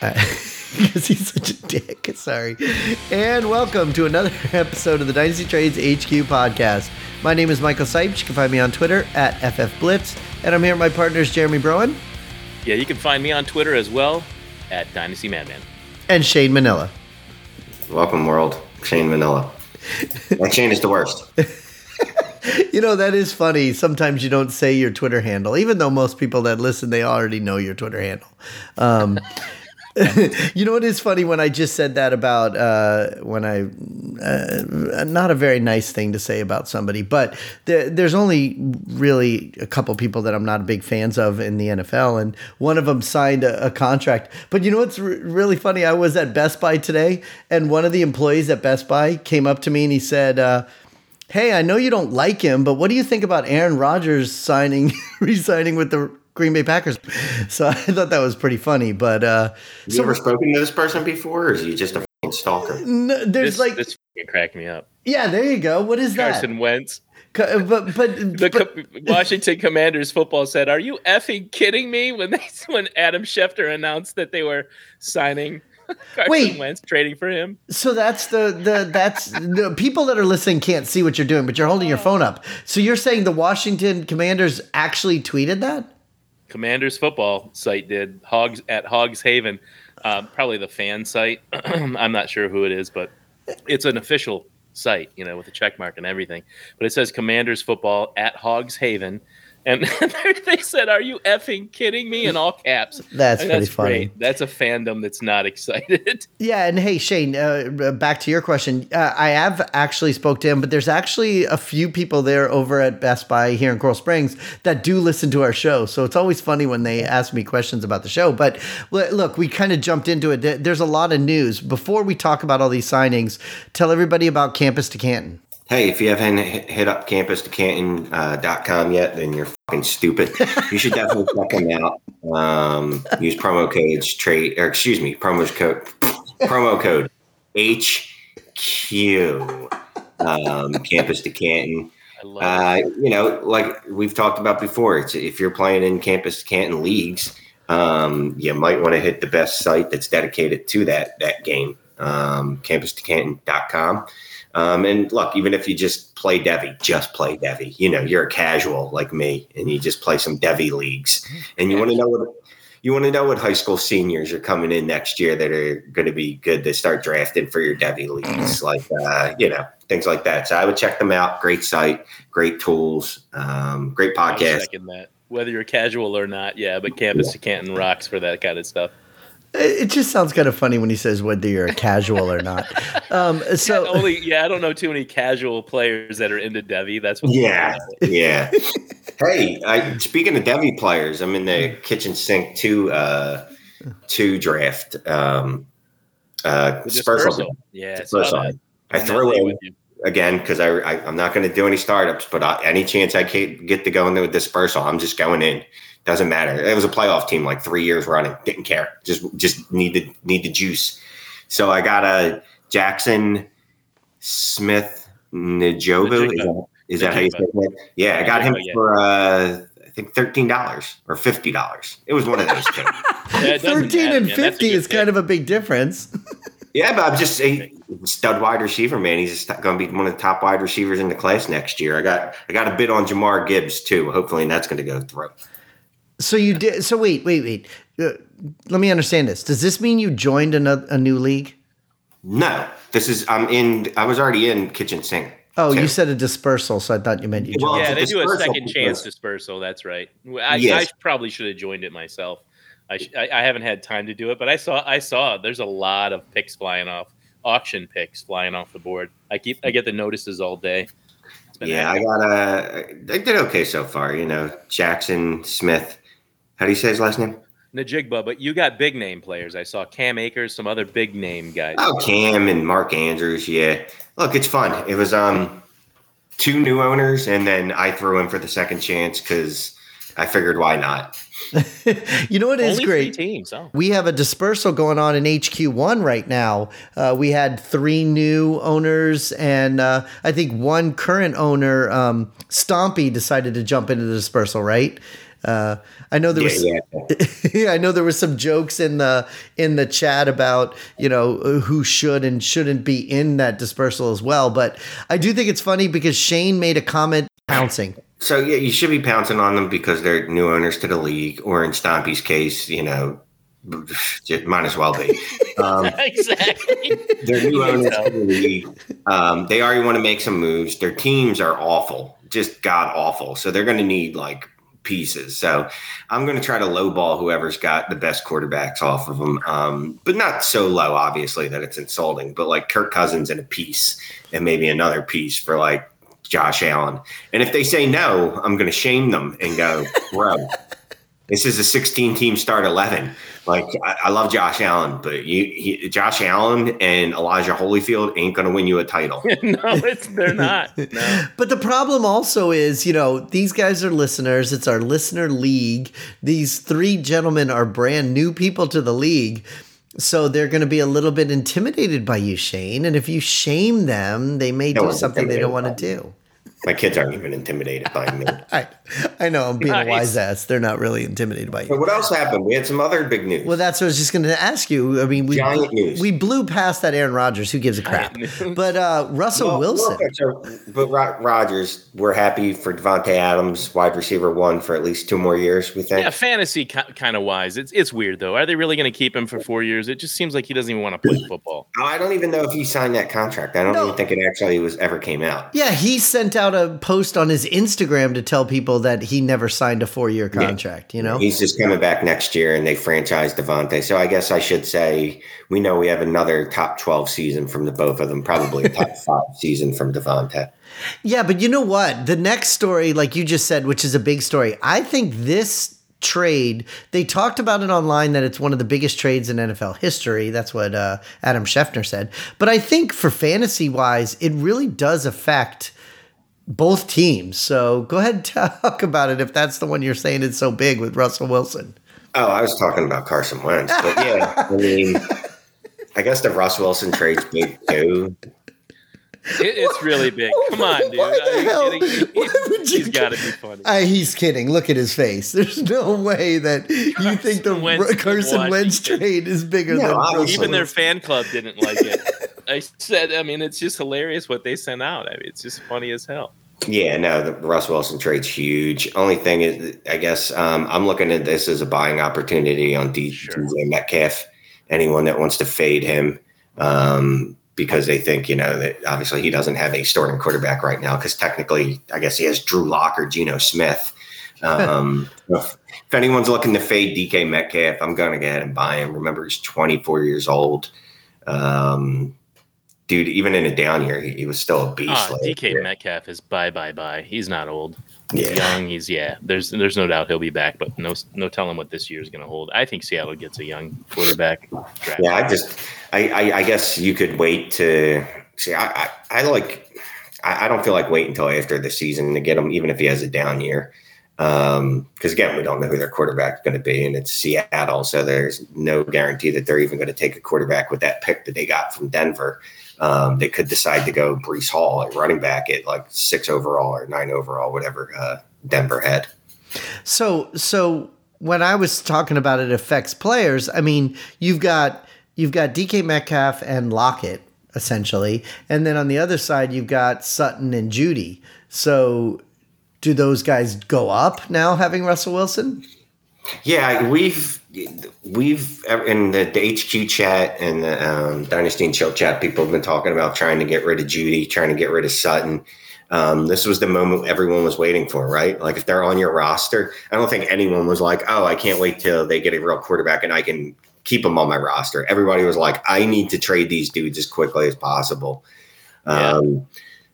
Because he's such a dick. Sorry. And welcome to another episode of the Dynasty Trades HQ podcast. My name is Michael Sipes. You can find me on Twitter at FFBlitz. And I'm here with my partners, Jeremy Broen Yeah, you can find me on Twitter as well at Dynasty Madman. and Shane Manila. Welcome, world. Shane Manila. That Shane is the worst. You know, that is funny. Sometimes you don't say your Twitter handle, even though most people that listen, they already know your Twitter handle. Um, you know what is funny when I just said that about uh, when I uh, not a very nice thing to say about somebody, but there, there's only really a couple people that I'm not big fans of in the NFL, and one of them signed a, a contract. But you know what's r- really funny? I was at Best Buy today, and one of the employees at Best Buy came up to me and he said. Uh, Hey, I know you don't like him, but what do you think about Aaron Rodgers signing, re-signing with the Green Bay Packers? So I thought that was pretty funny. But uh, Have you ever spoken to this person before, or is he just a fucking stalker? no, there's This, like, this fucking cracked me up. yeah, there you go. What is that? Carson Wentz. Co- But but, The but co- Washington Commanders football said, "Are you effing kidding me?" When they when Adam Schefter announced that they were signing Carson Wait. Wentz, trading for him. so that's the the that's the people that are listening can't see what you're doing, but you're holding your phone up. So you're saying the Washington Commanders actually tweeted that? Commanders football site did Hogs at Hogs Haven, um, probably the fan site. I'm not sure who it is, but it's an official site, you know, with a check mark and everything. But it says Commanders football at Hogs Haven, and they said, "Are you effing kidding me?" in all caps. That's And pretty funny. great. That's a fandom that's not excited. Yeah, and hey Shane, uh, back to your question. Uh, I have actually spoke to him, but there's actually a few people there over at Best Buy here in Coral Springs that do listen to our show. So it's always funny when they ask me questions about the show. But look, we kind of jumped into it. There's a lot of news. Before we talk about all these signings, tell everybody about Campus to Canton. Hey, if you haven't hit up campus2canton.com uh, com yet, then you're fucking stupid. You should definitely check them out. Um, use promo codes trade, or excuse me, promo code promo code HQ. Um, Campus to Canton. Uh, you know, like we've talked about before, it's if you're playing in campus Canton leagues, um, you might want to hit the best site that's dedicated to that that game, um, campus2canton.com. Um, and look, even if you just play Devy, just play Devy. You know, you're a casual like me, and you just play some Devy leagues, and you want to know what you want to know what high school seniors are coming in next year that are going to be good to start drafting for your Devy leagues, like uh, you know things like that. So I would check them out. Great site, great tools, um, great podcast. Whether you're casual or not, yeah, but Campus to Canton rocks for that kind of stuff. It it just sounds kind of funny when he says whether you're a casual or not. Um, so Only, yeah, I don't know too many casual players that are into Devy. That's what Yeah, yeah. hey, I, speaking of Devy players, I'm in the kitchen sink two uh, two draft. Um, uh, The dispersal. Yeah, Dispersal. I I'm threw in again because I, I I'm not going to do any startups, but I, any chance I can get to go into a dispersal, I'm just going in. Doesn't matter. It was a playoff team like three years running. Didn't care. Just just need the need the juice. So I got a Jackson Smith Njobu. Is that, is that how you say it? Yeah, I got him for uh, I think thirteen dollars or fifty dollars. It was one of those two. Yeah, 13 matter, and man. 50 good is kind pick. of a big difference. Yeah, but I'm just a stud wide receiver, man. He's going to be one of the top wide receivers in the class next year. I got I got a bid on Jahmyr Gibbs too. Hopefully, that's going to go through. So you did. So wait, wait, wait. Uh, let me understand this. Does this mean you joined a, a new league? No, this is I'm in. I was already in kitchen sink. Oh, So- you said a dispersal, so I thought you meant you Well, joined. yeah, they do a second chance dispersal. That's right. I, Yes. I probably should have joined it myself. I, sh- I I haven't had time to do it, but I saw I saw there's a lot of picks flying off, auction picks flying off the board. I keep I get the notices all day. It's Yeah, I happening. got a. I did okay so far. You know, Jaxon Smith. How do you say his last name? Njigba, but you got big name players. I saw Cam Akers, some other big name guys. Oh, Cam and Mark Andrews. Yeah, look, it's fun. It was um two new owners, and then I threw in for the second chance because I figured why not. you know what is Only great? three teams. Oh. We have a dispersal going on in HQ1 right now. Uh, we had three new owners, and uh, I think one current owner, um, Stompy, decided to jump into the dispersal, right? Uh, I know there was, Yeah, yeah, I know there was some jokes in the in the chat about you know who should and shouldn't be in that dispersal as well. But I do think it's funny because Shane made a comment pouncing. So yeah, you should be pouncing on them because they're new owners to the league, or in Stompy's case, you know, might as well be. Um, exactly. they're new owners tell. to the league. Um, they already want to make some moves. Their teams are awful, just god awful. So they're going to need like pieces. So I'm going to try to lowball whoever's got the best quarterbacks off of them, um, but not so low, obviously, that it's insulting. But like Kirk Cousins and a piece, and maybe another piece for like Josh Allen. And if they say no, I'm going to shame them and go, bro. This is a 16 team start 11. Like I, I love Josh Allen, but you, he, Josh Allen and Elijah Holyfield ain't going to win you a title. no, it's they're not. No. But the problem also is, you know, these guys are listeners. It's our listener league. These three gentlemen are brand new people to the league. So they're going to be a little bit intimidated by you, Shane. And if you shame them, they may No do something they don't want to do. My kids aren't even intimidated by me. I, I know I'm being a wise ass. They're not really intimidated by But you. what else happened? We had some other big news. Well, that's what I was just going to ask you. I mean, we Giant news. we blew past that Aaron Rodgers. Who gives a crap? But uh, Russell Well, Wilson. okay, so, but Ro- Rodgers, we're happy for Davante Adams, wide receiver one, for at least two more years. We think. Yeah, fantasy kind of wise. It's it's weird though. Are they really going to keep him for four years? It just seems like he doesn't even want to play football. Oh, I don't even know if he signed that contract. I don't No. even think it actually was ever came out. Yeah, he sent out a post on his Instagram to tell people that he never signed a four year contract. You know, He's just coming back next year, and they franchised Davante. So I guess I should say we know we have another top twelve season from the both of them, probably a top five season from Davante. yeah, but you know what? The next story, like you just said, which is a big story, I think this trade they talked about it online that it's one of the biggest trades in NFL history. That's what uh, Adam Schefter said. But I think for fantasy wise, it really does affect both teams. So go ahead and talk about it if that's the one you're saying is so big with Russell Wilson. Oh, I was talking about Carson Wentz, but yeah, I mean, I guess the Russell Wilson trade's big too. It, it's really big. Come on, dude. Why the Are you hell kidding? would He's got to be funny. Uh, he's kidding. Look at his face. There's no way that you think the Carson Wentz Wentz Carson Wentz trade is bigger No, than obviously. Even their fan club didn't like it. I said, I mean, it's just hilarious what they sent out. I mean, it's just funny as hell. Yeah, no, the Russ Wilson trade's huge. Only thing is, I guess um, I'm looking at this as a buying opportunity on D- Sure. DJ Metcalf. Anyone that wants to fade him um, because they think, you know, that obviously he doesn't have a starting quarterback right now because technically, I guess he has Drew Lock or Geno Smith. Um, if, if anyone's looking to fade DK Metcalf, I'm going to go ahead and buy him. Remember, he's 24 years old. Um, dude, even in a down year, he, he was still a beast. Ah, last DK. Metcalf is bye bye bye. He's not old. He's Yeah. young. He's yeah. There's there's no doubt he'll be back, but no no telling what this year is going to hold. I think Seattle gets a young quarterback. Yeah, I just, I, I, I guess you could wait to see. I, I, I like, I, I don't feel like wait until after the season to get him, even if he has a down year. Um, because again, we don't know who their quarterback's going to be, and it's Seattle, so there's no guarantee that they're even going to take a quarterback with that pick that they got from Denver. Um, they could decide to go Breece Hall at running back at like six overall or nine overall, whatever uh, Denver had. So so when I was talking about it affects players, I mean you've got you've got DK Metcalf and Lockett essentially, and then on the other side you've got Sutton and Jeudy. So do those guys go up now having Russell Wilson? Yeah, we've we've in the, the HQ chat and the um, Dynasty and Chill chat, people have been talking about trying to get rid of Jeudy, trying to get rid of Sutton. Um, this was the moment everyone was waiting for, right? Like if they're on your roster, I don't think anyone was like, "Oh, I can't wait till they get a real quarterback and I can keep them on my roster." Everybody was like, "I need to trade these dudes as quickly as possible." Yeah. Um,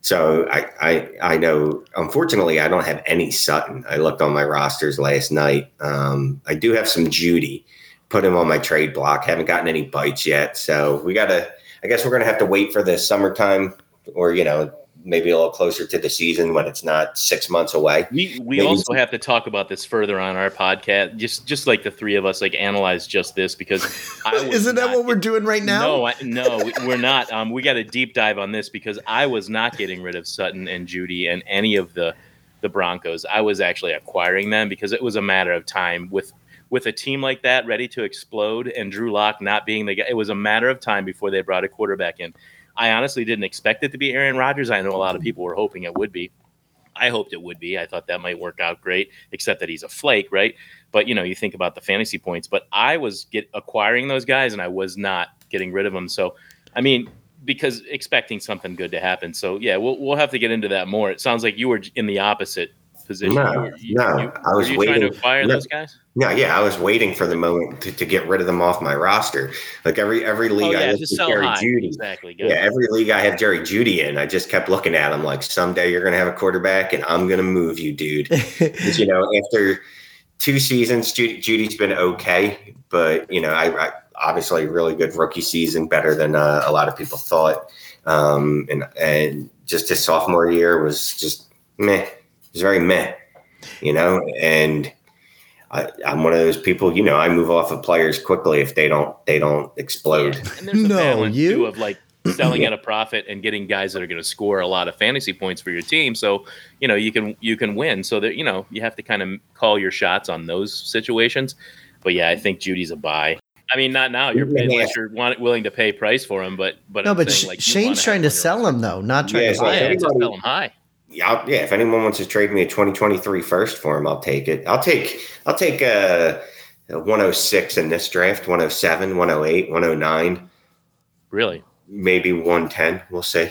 so I, I I know unfortunately I don't have any Sutton. I looked on my rosters last night. Um, I do have some Jeudy. Put him on my trade block. Haven't gotten any bites yet. So we gotta I guess we're gonna have to wait for the summertime or you know, maybe a little closer to the season when it's not six months away. We we Maybe- also have to talk about this further on our podcast. Just just like the three of us, like analyze just this because I Isn't that not what we're doing right now? No, I, no, we- we're not. Um, we got a deep dive on this because I was not getting rid of Sutton and Jeudy and any of the the Broncos. I was actually acquiring them because it was a matter of time with with a team like that ready to explode and Drew Lock not being the guy. It was a matter of time before they brought a quarterback in. I honestly didn't expect it to be Aaron Rodgers. I know a lot of people were hoping it would be. I hoped it would be. I thought that might work out great, except that he's a flake, right? But you know, you think about the fantasy points. But I was get acquiring those guys, and I was not getting rid of them. So, I mean, because expecting something good to happen. So yeah, we'll we'll have to get into that more. It sounds like you were in the opposite position. No, you, no, you, I was were you waiting. trying to acquire no, those guys. No, yeah, I was waiting for the moment to, to get rid of them off my roster. Like every every league Oh I yeah, looked just at sell Jerry high. Jeudy. Exactly. Good. Yeah, every league I have Jerry Jeudy in, I just kept looking at him like someday you're gonna have a quarterback and I'm gonna move you, dude. you know, after two seasons, Jeudy, Jeudy's been okay, but you know, I, I obviously really good rookie season, better than uh, a lot of people thought. Um, and and just his sophomore year was just meh. It was very meh, you know. And I, I'm one of those people, you know, I move off of players quickly if they don't they don't explode. And there's a No, balance you- too of like selling at a profit and getting guys that are going to score a lot of fantasy points for your team. So you know you can you can win. So that you know you have to kind of call your shots on those situations. But yeah, I think Jeudy's a buy. I mean, not now. You're Yeah. unless you're want, willing to pay price for him, but but no, I'm but saying, like, Shane's trying to sell him though, not trying Yeah, to so buy your- him. Yeah, just everybody- sell him high. Yeah, I'll, yeah. If anyone wants to trade me a 2023 first for him, I'll take it. I'll take I'll take uh, a, a 106 in this draft, 107, 108, 109, Really? maybe 110. We'll see.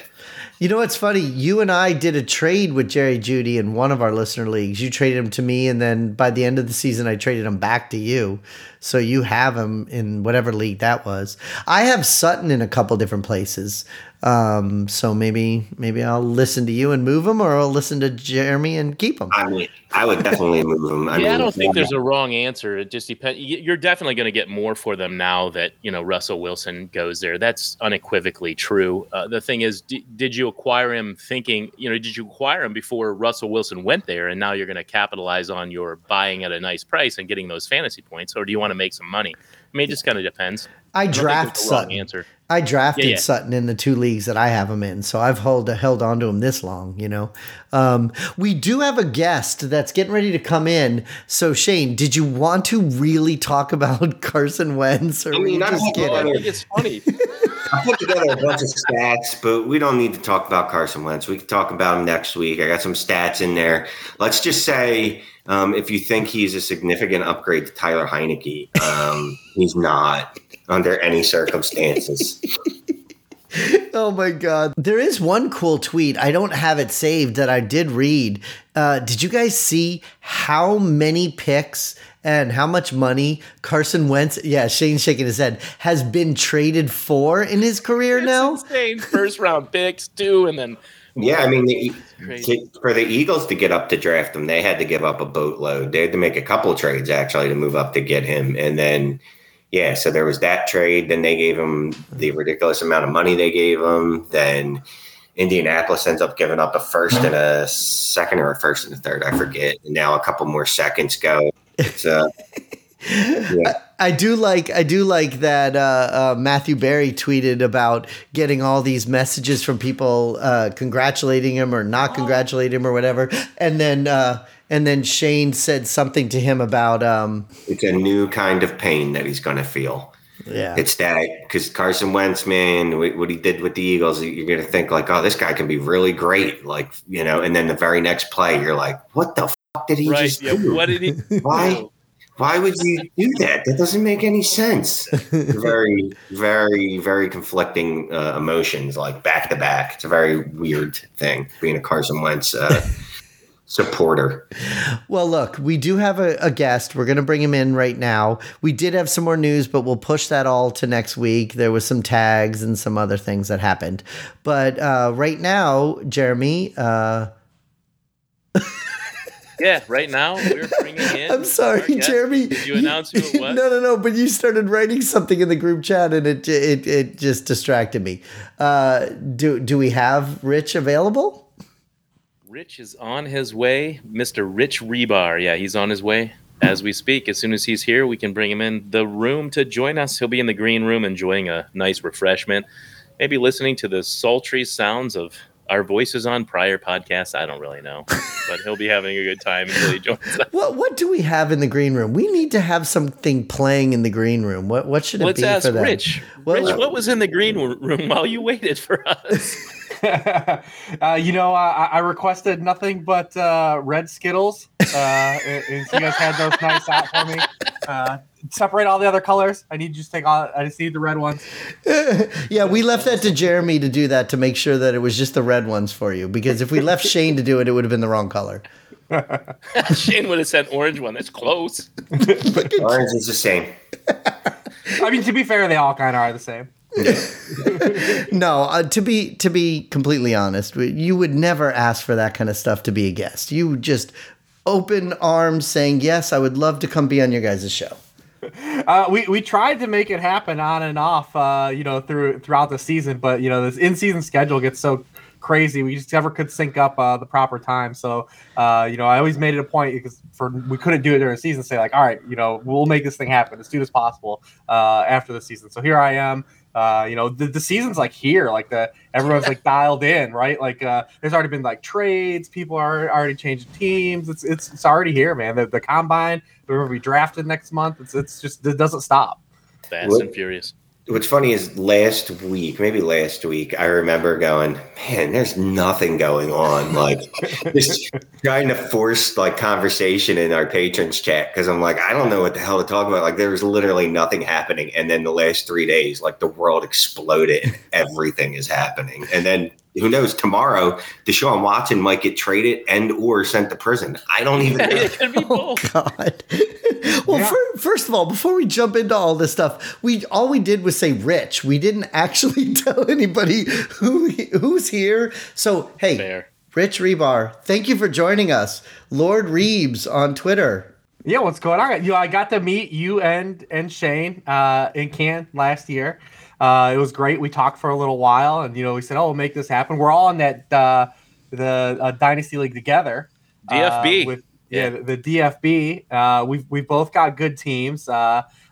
You know what's funny? You and I did a trade with Jerry Jeudy in one of our listener leagues. You traded him to me, and then by the end of the season, I traded him back to you. So you have him in whatever league that was. I have Sutton in a couple different places. Um, so maybe maybe I'll listen to you and move him, or I'll listen to Jeremy and keep him. I mean, I would definitely move him. I yeah, I don't think there's a wrong answer. It just depends. You're definitely going to get more for them now that you know Russell Wilson goes there. That's unequivocally true. Uh, the thing is, d- did you acquire him thinking? You know, did you acquire him before Russell Wilson went there, and now you're going to capitalize on your buying at a nice price and getting those fantasy points, or do you want to make some money? I mean, it just kind of depends. I I draft there's a wrong Sutton. answer. I drafted Yeah, yeah. Sutton in the two leagues that I have him in, so I've held held on to him this long. You know, um, we do have a guest that's getting ready to come in. So Shane, did you want to really talk about Carson Wentz, or I mean, I'm just kidding? think it's funny. I put together a bunch of stats, but we don't need to talk about Carson Wentz. We can talk about him next week. I got some stats in there. Let's just say um, if you think he's a significant upgrade to Tyler Heinicke, um, he's not under any circumstances. Oh my god. There is one cool tweet. I don't have it saved that I did read. Uh, did you guys see how many picks and how much money Carson Wentz, yeah, Shane's shaking his head, has been traded for in his career It's now? insane. First round picks too, and then Yeah, I mean, the, to- for the Eagles to get up to draft him, they had to give up a boatload. They had to make a couple of trades actually to move up to get him, and then yeah, so there was that trade. Then they gave him the ridiculous amount of money they gave him. Then Indianapolis ends up giving up a first and a second, or a first and a third, I forget. And now a couple more seconds go. It's uh, yeah. I do like I do like that uh, uh, Matthew Berry tweeted about getting all these messages from people uh, congratulating him or not congratulating him or whatever, and then uh, and then Shane said something to him about um, it's a new kind of pain that he's going to feel. yeah It's that because Carson Wentz, man, what he did with the Eagles, you're going to think like, oh, this guy can be really great, like you know. And then the very next play, you're like, what the fuck did he right? just Yeah, do? what did he? Why? Why would you do that? That doesn't make any sense. very, very, very conflicting uh, emotions, like back to back. It's a very weird thing being a Carson Wentz uh, supporter. Well, look, we do have a, a guest. We're going to bring him in right now. We did have some more news, but we'll push that all to next week. There was some tags and some other things that happened. But uh, right now, Jeremy, uh, Yeah, right now we're bringing in. I'm sorry. Jeremy. Did you announce who it was? No, no, no. But you started writing something in the group chat, and it it, it just distracted me. Uh, do do we have Rich available? Rich is on his way. Mr. Rich Hribar. Yeah, he's on his way as we speak. As soon as he's here, we can bring him in the room to join us. He'll be in the green room enjoying a nice refreshment, maybe listening to the sultry sounds of our voices on prior podcasts. I don't really know, but he'll be having a good time until he joins us. What what do we have in the green room? We need to have something playing in the green room. What what should it Let's be ask for them? Rich. Well, Rich, what was in the green room while you waited for us? uh, you know, I, I requested nothing but uh, red Skittles. Uh, and, and so you guys had those nice out for me. Separate all the other colors. I need you to take all. I just need the red ones. yeah, we left that to Jeremy to do that to make sure that it was just the red ones for you. Because if we left Shane to do it, it would have been the wrong color. Shane would have said orange one. That's close. Orange is the same. I mean, to be fair, they all kind of are the same. No, uh, to be to be completely honest, you would never ask for that kind of stuff to be a guest. You would just open arms saying, "Yes, I would love to come be on your guys' show." Uh, we we tried to make it happen on and off, uh, you know, through throughout the season, but you know, this in season schedule gets so crazy. We just never could sync up uh, the proper time. So, uh, you know, I always made it a point because for we couldn't do it during the season. Say like, all right, you know, we'll make this thing happen as soon as possible uh, after the season. So here I am. Uh, you know, the, the season's like here, like the everyone's like dialed in, right? Like, uh, there's already been like trades, people are already changing teams. It's it's it's already here, man. The, the combine, we're gonna be drafted next month. It's it's just it doesn't stop. Fast and furious. What's funny is last week, maybe last week, I remember going, man, there's nothing going on. Like, just trying to force like conversation in our patrons chat because I'm like, I don't know what the hell to talk about. Like, there was literally nothing happening. And then the last three days, like, the world exploded and everything is happening. And then who knows, tomorrow, Deshaun Watson might get traded and or sent to prison. I don't even know. it could be Oh both. God. well, Yeah. fir- first of all, before we jump into all this stuff, we all we did was say Rich. We didn't actually tell anybody who who's here. So hey, Fair. Rich Hribar, thank you for joining us, Lord Reebs on Twitter. Yeah, what's going on? You know, I got to meet you and and Shane uh, in Cannes last year. Uh, it was great. We talked for a little while, and you know, we said, "Oh, we'll make this happen." We're all in that uh, the uh, Dynasty League together. uh, DFB. with yeah, the, the DFB. Uh, we've we've both got good teams.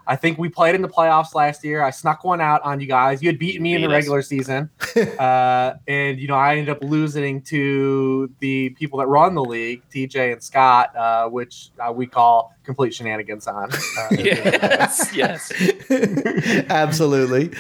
I think we played in the playoffs last year. I snuck one out on you guys. You had beaten me in the us. regular season, uh, and you know I ended up losing to the people that run the league, TJ and Scott, uh, which uh, we call complete shenanigans on. Uh, Yes, yes. Absolutely.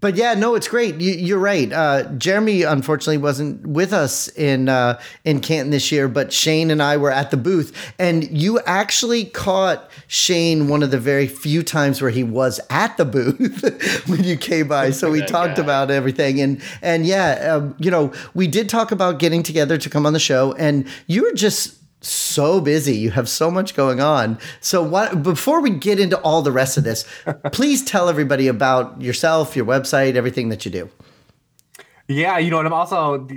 But yeah, no, it's great. You, you're right. Uh, Jeremy unfortunately wasn't with us in uh, in Canton this year, but Shane and I were at the booth, and you actually caught Shane one of the very few times where he was at the booth when you came by. So we talked guy. about everything, and and yeah, um, you know, we did talk about getting together to come on the show, and you were just so busy. You have so much going on. So what before we get into all the rest of this, please tell everybody about yourself, your website, everything that you do. Yeah, you know, and I'm also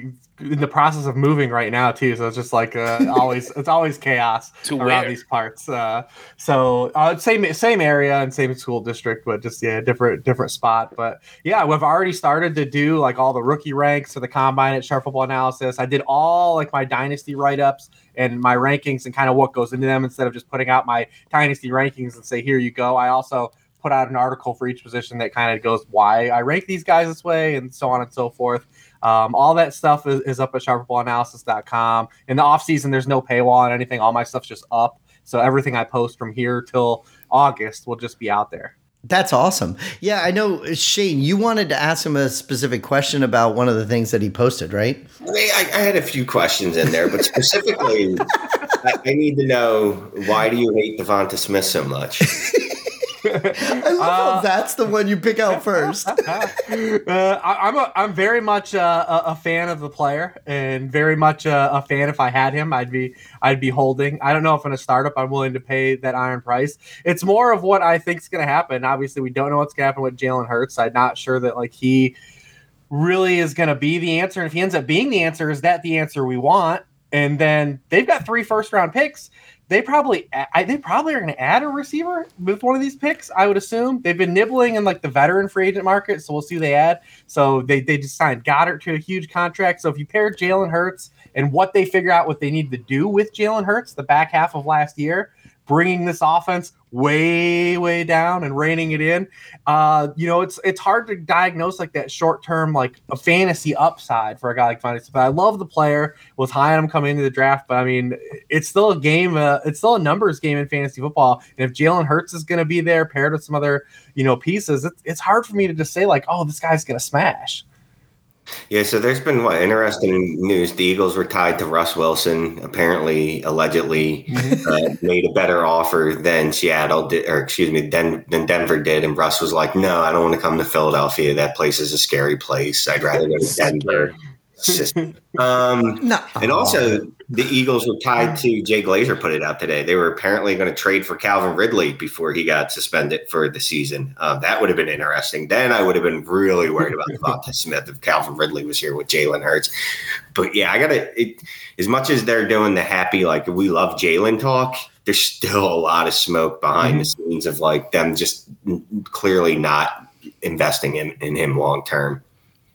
in the process of moving right now too. So it's just like uh, always, it's always chaos To around where? these parts. Uh, so uh, same same area and same school district, but just yeah, different different spot. But yeah, we've already started to do like all the rookie ranks for the combine at Sharp Football Analysis. I did all like my dynasty write ups and my rankings and kind of what goes into them instead of just putting out my dynasty rankings and say here you go. I also put out an article for each position that kind of goes why I rank these guys this way and so on and so forth. Um, all that stuff is, is up at sharpfootballanalysis.com. In the off season, there's no paywall on anything. All my stuff's just up. So everything I post from here till August will just be out there. That's awesome. Yeah, I know Shane, you wanted to ask him a specific question about one of the things that he posted, right? I, I had a few questions in there, but specifically, I, I need to know why do you hate Devonta Smith so much? I love how Uh, that's the one you pick out first. uh, I, I'm a, I'm very much a, a fan of the player, and very much a, a fan. If I had him, I'd be I'd be holding. I don't know if in a startup I'm willing to pay that iron price. It's more of what I think is going to happen. Obviously, we don't know what's going to happen with Jalen Hurts. I'm not sure that like he really is going to be the answer. And if he ends up being the answer, is that the answer we want? And then they've got three first round picks. They probably I, they probably are going to add a receiver with one of these picks. I would assume they've been nibbling in like the veteran free agent market, so we'll see who they add. So they they just signed Goedert to a huge contract. So if you pair Jalen Hurts and what they figure out what they need to do with Jalen Hurts the back half of last year bringing this offense way way down and reining it in. Uh you know it's it's hard to diagnose like that short term like a fantasy upside for a guy like fantasy but i love the player was high on him coming into the draft but i mean it's still a game uh, it's still a numbers game in fantasy football. And if jalen hurts is going to be there paired with some other you know pieces it's, it's hard for me to just say like oh this guy's going to smash yeah, so there's been what interesting news. The Eagles were tied to Russ Wilson, apparently, allegedly, mm-hmm. uh, made a better offer than Seattle did, or excuse me, than, than Denver did. And Russ was like, no, I don't want to come to Philadelphia. That place is a scary place. I'd rather go to Denver. Um, no. And also, the Eagles were tied to Jay Glazer put it out today. They were apparently going to trade for Calvin Ridley before he got suspended for the season. Uh, that would have been interesting. Then I would have been really worried about DeVonta Smith if Calvin Ridley was here with Jalen Hurts. But yeah, I got to, as much as they're doing the happy, like we love Jalen talk, there's still a lot of smoke behind mm-hmm. the scenes of like them just clearly not investing in, in him long term.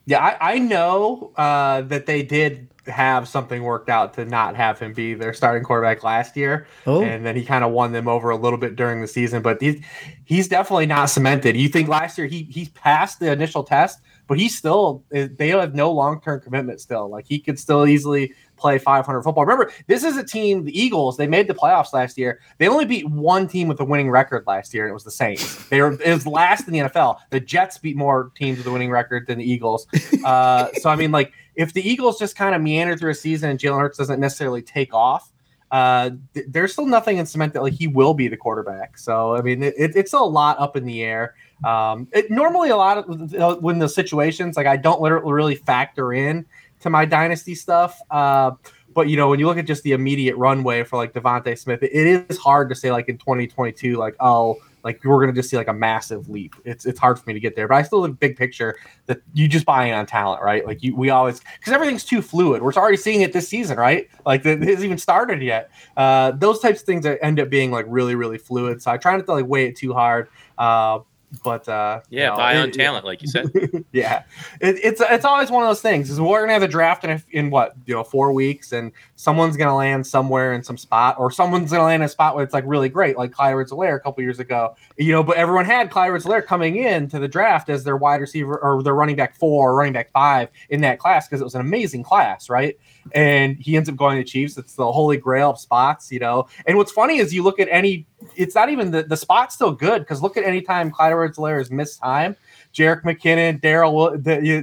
Yeah, I, I know uh, that they did have something worked out to not have him be their starting quarterback last year, oh. and then he kind of won them over a little bit during the season. But he's he's definitely not cemented. You think last year he he passed the initial test, but he still they have no long term commitment still. Like he could still easily play 500 football. Remember, this is a team, the Eagles, they made the playoffs last year. They only beat one team with a winning record last year, and it was the Saints. They were it was last in the NFL. The Jets beat more teams with a winning record than the Eagles. Uh, so I mean, like if the Eagles just kind of meander through a season and Jalen Hurts doesn't necessarily take off, uh, th- there's still nothing in cement that like he will be the quarterback. So I mean, it, it's a lot up in the air. Um, it, normally, a lot of uh, when the situations like I don't literally really factor in to my dynasty stuff. Uh, but you know, when you look at just the immediate runway for like DeVonta Smith, it, is hard to say like in 2022, like oh, like we're gonna just see like a massive leap. It's it's hard for me to get there, but I still look big picture that you just buying on talent, right? Like you, we always because everything's too fluid. We're already seeing it this season, right? Like it hasn't even started yet. Uh, those types of things end up being like really really fluid. So I try not to like weigh it too hard. Uh, but uh, yeah, you know, buy on it, talent, like you said. yeah, it, it's it's always one of those things. Is we're gonna have a draft in in what you know four weeks, and someone's gonna land somewhere in some spot, or someone's gonna land in a spot where it's like really great, like Clyde Edwards-Helaire a couple years ago. You know, but everyone had Clyde Edwards-Helaire coming in to the draft as their wide receiver or their running back four or running back five in that class because it was an amazing class, right? And he ends up going to Chiefs. It's the holy grail of spots, you know. And what's funny is you look at any it's not even the, the spot's still good because look at any time Clyde Edwards-Helaire has missed time, Jerick McKinnon, Darrel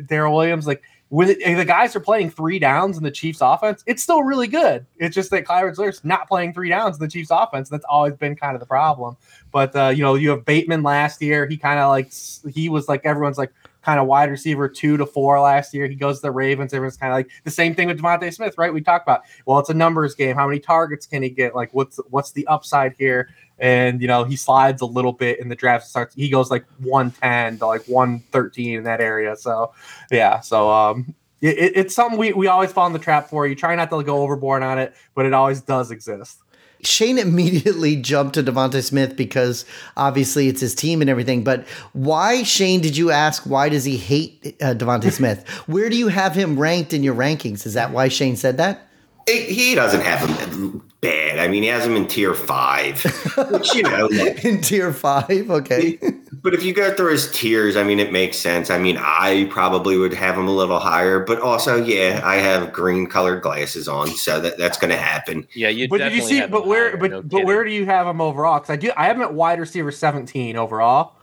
Darrel Williams, like when the guys are playing three downs in the Chiefs offense, it's still really good. It's just that Clyde Edwards-Helaire's not playing three downs in the Chiefs offense. That's always been kind of the problem. But uh, you know, you have Bateman last year. He kind of like he was like everyone's like kind of wide receiver two to four last year. He goes to the Ravens. Everyone's kind of like the same thing with DeVonta Smith, right? We talked about. Well, it's a numbers game. How many targets can he get? Like, what's what's the upside here? and you know he slides a little bit in the draft starts he goes like 110 to like 113 in that area so yeah so um it, it's something we, we always fall in the trap for you try not to go overboard on it but it always does exist Shane immediately jumped to DeVonta Smith because obviously it's his team and everything. But why, Shane, did you ask why does he hate uh, DeVonta Smith? Where do you have him ranked in your rankings? Is that why Shane said that? He doesn't have him bad. I mean, he has him in tier five, which you know, in tier five, okay. But if you go through his tiers, I mean, it makes sense. I mean, I probably would have him a little higher, but also, yeah, I have green colored glasses on, so that that's going to happen. Yeah, you. But did you see? But where? Higher, but no but where do you have him overall? Because I do. I have him at wide receiver seventeen overall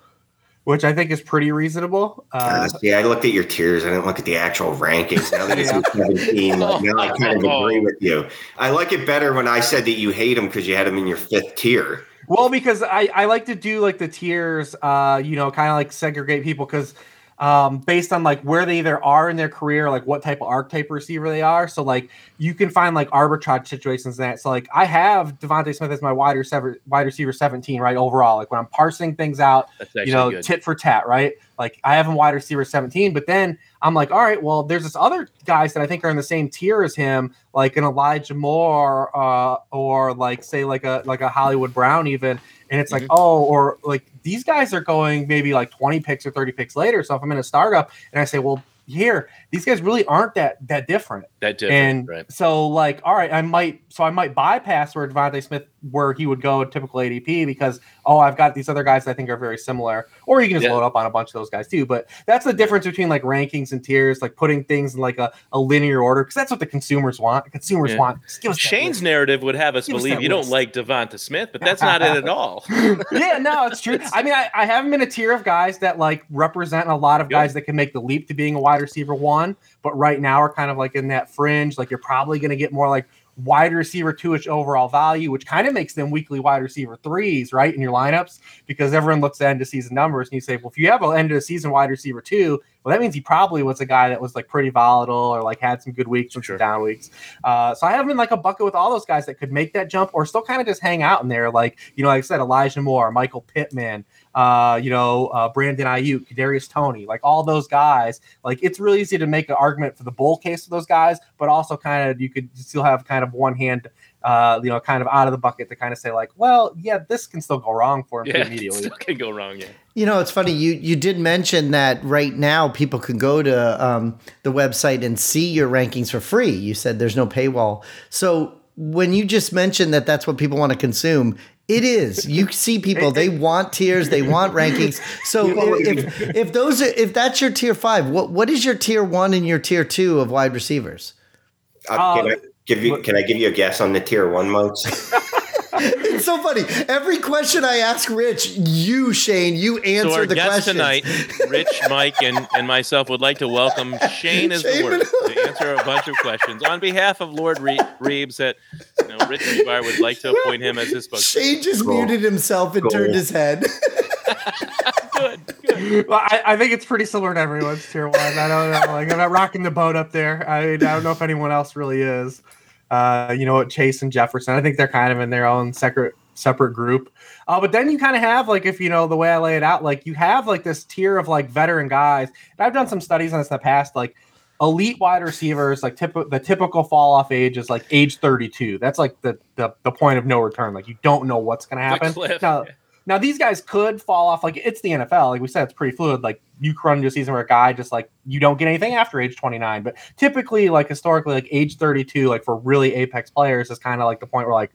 which I think is pretty reasonable. Uh, yeah, I looked at your tiers. I didn't look at the actual rankings. Now that it's 17, like, now I kind of agree with you. I like it better when I said that you hate him because you had him in your fifth tier. Well, because I, I like to do like the tiers, uh, you know, kind of like segregate people because – um, based on like where they either are in their career, like what type of archetype receiver they are. So like you can find like arbitrage situations in that. So like I have DeVonta Smith as my wide receiver, wide receiver 17, right? Overall, like when I'm parsing things out, you know, good. tit for tat, right? Like I have him wide receiver 17, but then I'm like, all right, well, there's this other guys that I think are in the same tier as him, like an Elijah Moore, uh, or like say like a like a Hollywood Brown even. And it's like, mm-hmm. oh, or like these guys are going maybe like 20 picks or 30 picks later. So if I'm in a startup and I say, well, here, these guys really aren't that that different. That different, and right. so like, all right, I might so I might bypass where DeVonta Smith where he would go typical ADP because oh I've got these other guys I think are very similar, or you can just Yeah. load up on a bunch of those guys too. But that's the difference between like rankings and tiers, like putting things in like a, a linear order because that's what the consumers want. Consumers Yeah. want. Give us Shane's narrative would have us Give believe that you don't like Devonta Smith, but that's not it at all. yeah, no, it's true. I mean, I, I haven't been a tier of guys that like represent a lot of Good. guys that can make the leap to being a wide receiver one, but right now are kind of like in that fringe. Like you're probably going to get more like wide receiver two-ish overall value, which kind of makes them weekly wide receiver threes, right, in your lineups, because everyone looks at end of season numbers and you say, well, if you have an end of season wide receiver two, well, that means he probably was a guy that was like pretty volatile or like had some good weeks and Sure. some down weeks. Uh, so I have him in like a bucket with all those guys that could make that jump or still kind of just hang out in there. Like, you know, like I said, Elijah Moore, Michael Pittman, uh, you know, uh, Brandon Aiyuk, Kadarius Toney, like all those guys. Like, it's really easy to make an argument for the bull case of those guys, but also kind of you could still have kind of one hand, uh, you know, kind of out of the bucket to kind of say like, well, yeah, this can still go wrong for him Yeah, immediately. still can go wrong. Yeah. You know, it's funny. You you did mention that right now people can go to um, the website and see your rankings for free. You said there's no paywall. So when you just mentioned that that's what people want to consume, it is. You see people they want tiers, they want rankings. So if, if if those are, if that's your tier five, what what is your tier one and your tier two of wide receivers? Uh, can Uh, I give you? Can I give you a guess on the tier one modes? It's so funny. Every question I ask Rich, you Shane, you answer So our the guest question tonight, Rich, Mike, and, and myself would like to welcome Shane as the word to answer a bunch of questions on behalf of Lord Re- Reebs. That you know, Rich Hribar would like to appoint him as his spokesman. Shane just Cool. muted himself and Cool. turned his head. Good, good. Well, I, I think it's pretty similar to everyone's tier one. I don't know. Like I'm not rocking the boat up there. I, I don't know if anyone else really is. Uh, you know what, Chase and Jefferson. I think they're kind of in their own separate separate group. Uh, but then you kind of have like if you know the way I lay it out, like you have like this tier of like veteran guys. And I've done some studies on this in the past, like elite wide receivers, like typ- the typical fall off age is like age 32. That's like the, the the point of no return. Like you don't know what's gonna happen. Now, yeah. Now these guys could fall off. Like it's the NFL. Like we said, it's pretty fluid. Like you run into a season where a guy just like you don't get anything after age 29. But typically, like historically, like age 32, like for really apex players, is kind of like the point where like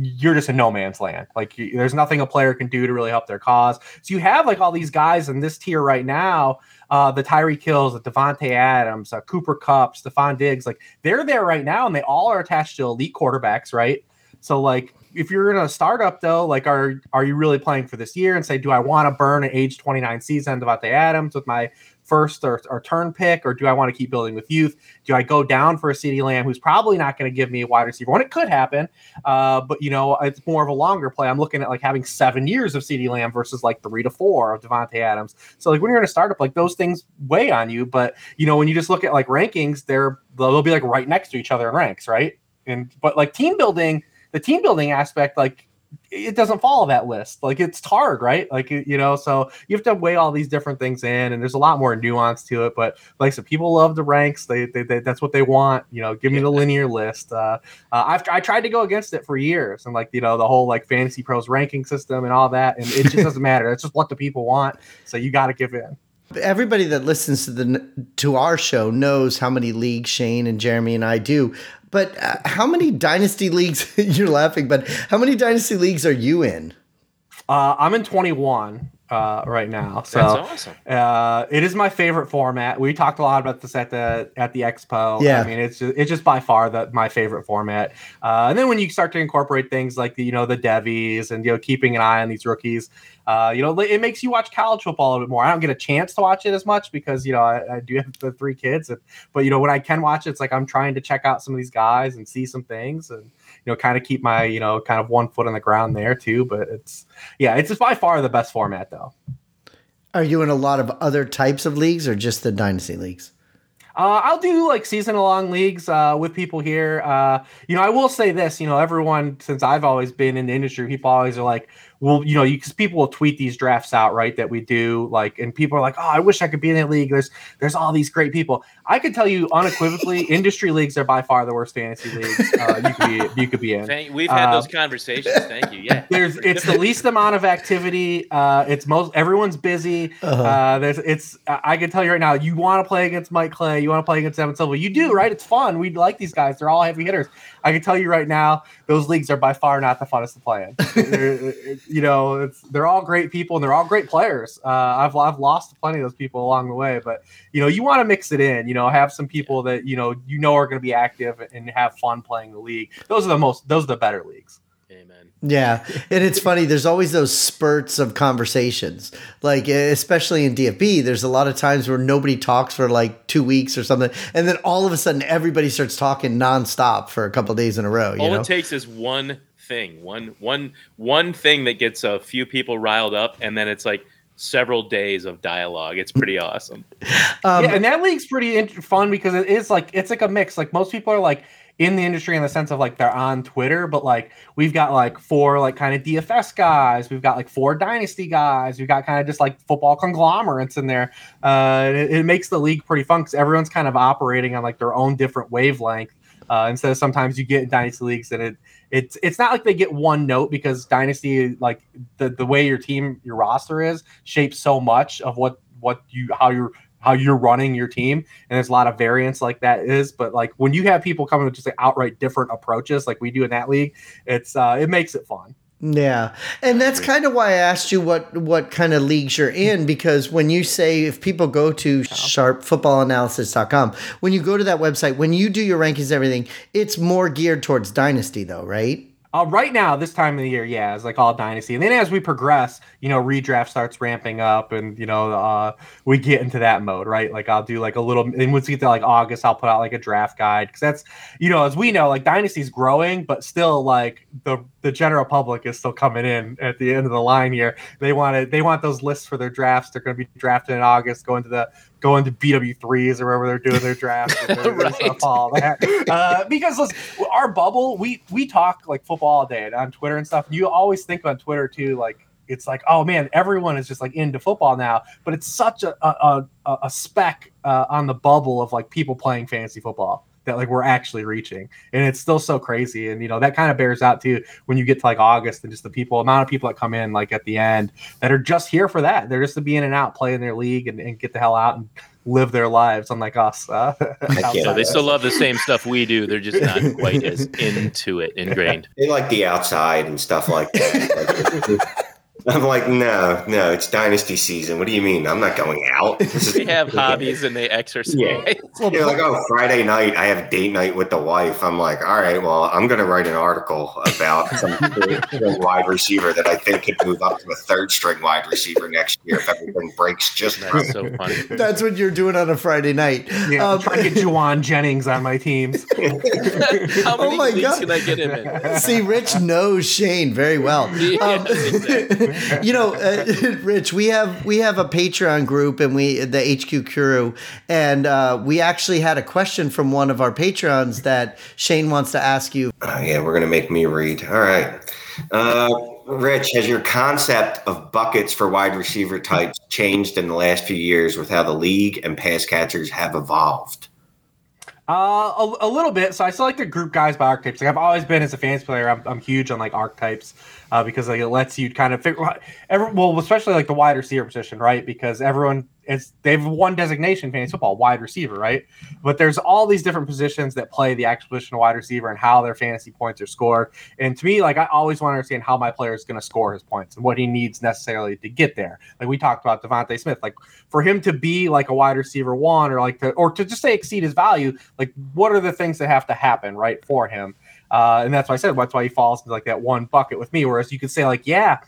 you're just in no man's land. Like you, there's nothing a player can do to really help their cause. So you have like all these guys in this tier right now. Uh, the Tyreek Hills, the Davante Adams, uh, Cooper Kupp, Stefon Diggs, like they're there right now, and they all are attached to elite quarterbacks, right? So like if you're in a startup though, like are are you really playing for this year and say, do I want to burn an age 29 season Davante Adams with my first or, or turn pick, or do I want to keep building with youth? Do I go down for a CeeDee Lamb who's probably not going to give me a wide receiver one? It could happen, uh, but you know it's more of a longer play. I'm looking at like having seven years of CeeDee Lamb versus like three to four of Davante Adams. So like when you're in a startup, like those things weigh on you. But you know when you just look at like rankings, they're they'll be like right next to each other in ranks, right? And but like team building the team building aspect, like it doesn't follow that list. Like it's hard, right? Like you know, so you have to weigh all these different things in, and there's a lot more nuance to it. But like I said, people love the ranks. They, they, they that's what they want. You know, give me the linear list. Uh, uh, I've I tried to go against it for years, and like you know the whole like fantasy pros ranking system and all that, and it just doesn't matter. It's just what the people want. So you got to give in. Everybody that listens to the to our show knows how many leagues Shane and Jeremy and I do. But uh, how many dynasty leagues? you're laughing, but how many dynasty leagues are you in? Uh, I'm in 21 uh, right now, so That's awesome. Uh, it is my favorite format. We talked a lot about this at the at the expo. Yeah. I mean it's just, it's just by far the my favorite format. Uh, and then when you start to incorporate things like the you know the devies and you know keeping an eye on these rookies, uh, you know it makes you watch college football a little bit more. I don't get a chance to watch it as much because you know I, I do have the three kids, but you know when I can watch it, it's like I'm trying to check out some of these guys and see some things and you know kind of keep my you know kind of one foot on the ground there too. But it's yeah, it's by far the best format though. Are you in a lot of other types of leagues or just the dynasty leagues? Uh, I'll do like season long leagues uh, with people here. Uh, you know, I will say this. You know, everyone since I've always been in the industry, people always are like, we'll you know you because people will tweet these drafts out right that we do like and people are like oh I wish I could be in that league. There's there's all these great people I can tell you unequivocally industry leagues are by far the worst fantasy leagues uh, you could be you could be in. Thank, we've had those conversations. Thank you. Yeah. there's it's the least amount of activity uh, it's most everyone's busy. Uh-huh. uh, there's it's I I can tell you right now you want to play against Mike Clay you want to play against Evan Silva you do right? It's fun. We like these guys. They're all heavy hitters. I can tell you right now those leagues are by far not the funnest to play in. You know it's they're all great people and they're all great players. Uh, I've I've lost plenty of those people along the way but you know you want to mix it in you know have some people that you know you know are going to be active and have fun playing the league those are the most those are the better leagues amen Yeah, and it's funny. There's always those spurts of conversations, like especially in DFB. There's a lot of times where nobody talks for like two weeks or something, and then all of a sudden everybody starts talking nonstop for a couple days in a row. You all know, it takes is one thing one one one thing that gets a few people riled up and then it's like several days of dialogue it's pretty awesome um, yeah, and that league's pretty int- fun because it is like it's like a mix. Like most people are like in the industry in the sense of like they're on Twitter, but like we've got like four like kind of DFS guys, we've got like four dynasty guys, we've got kind of just like football conglomerates in there. Uh, it, it makes the league pretty fun because everyone's kind of operating on like their own different wavelength. Uh, instead of sometimes you get dynasty leagues and it it's it's not like they get one note because dynasty like the the way your team your roster is shapes so much of what what you how you're how you're running your team. And there's a lot of variance like that is but like when you have people coming with just like outright different approaches like we do in that league it's uh it makes it fun Yeah. And that's kind of why I asked you what what kind of leagues you're in because when you say if people go to sharpfootballanalysis.com, when you go to that website, when you do your rankings and everything, it's more geared towards dynasty though, right? Uh, right now, this time of the year, yeah, it's like all dynasty. And then as we progress, you know, redraft starts ramping up, and you know, uh, we get into that mode, right? Like I'll do like a little, and once we get to like August, I'll put out like a draft guide because that's, you know, as we know, like dynasty's growing, but still, like the the general public is still coming in at the end of the line here. They want it, they want those lists for their drafts. They're going to be drafted in August, going to the going to BW threes or wherever they're doing their drafts, and Right. all that. Uh, because listen, our bubble, we we talk like football all day on Twitter and stuff. You always think on Twitter too, like it's like, oh man, everyone is just like into football now. But it's such a a, a, a speck uh, on the bubble of like people playing fantasy football that like we're actually reaching, and it's still so crazy. And you know that kind of bears out too when you get to like August and just the people amount of people that come in like at the end that are just here for that. They're just to be in and out, play in their league, and, and get the hell out and live their lives, unlike us. Uh, outside so they still love the same stuff we do they're just not quite as into it ingrained They like the outside and stuff like that. Like, I'm like, no, no, it's dynasty season. What do you mean? I'm not going out. They have hobbies and they exercise Yeah. You're like, oh, Friday night, I have date night with the wife. I'm like, all right, well, I'm going to write an article about some third string wide receiver that I think could move up to a third string wide receiver next year if everything breaks just right. that's so funny That's what you're doing on a Friday night. Yeah, Um, try to get Jauan Jennings on my teams. how Oh many my God. can i get him in See, Rich knows Shane very well. Yeah, Um, exactly. you know, uh, Rich, we have we have a Patreon group, and we the HQ Crew, and uh, we actually had a question from one of our patrons that Shane wants to ask you. Oh, yeah, we're to make me read. All right. Uh, Rich, has your concept of buckets for wide receiver types changed in the last few years with how the league and pass catchers have evolved? Uh, a, a little bit. So I still like to group guys by archetypes. Like I've always been as a fantasy player. I'm, I'm huge on like archetypes uh, because like it lets you kind of figure. Every, well, especially like the wide receiver position, right? Because everyone is they have one designation fantasy football, wide receiver, right? But there's all these different positions that play the actual position of wide receiver and how their fantasy points are scored. And to me, like I always want to understand how my player is going to score his points and what he needs necessarily to get there. Like we talked about DeVonta Smith, like for him to be like a wide receiver one or like to or to just say exceed his value, like what are the things that have to happen right for him? Uh, and that's why I said that's why he falls into like that one bucket with me. Whereas you could say like, yeah,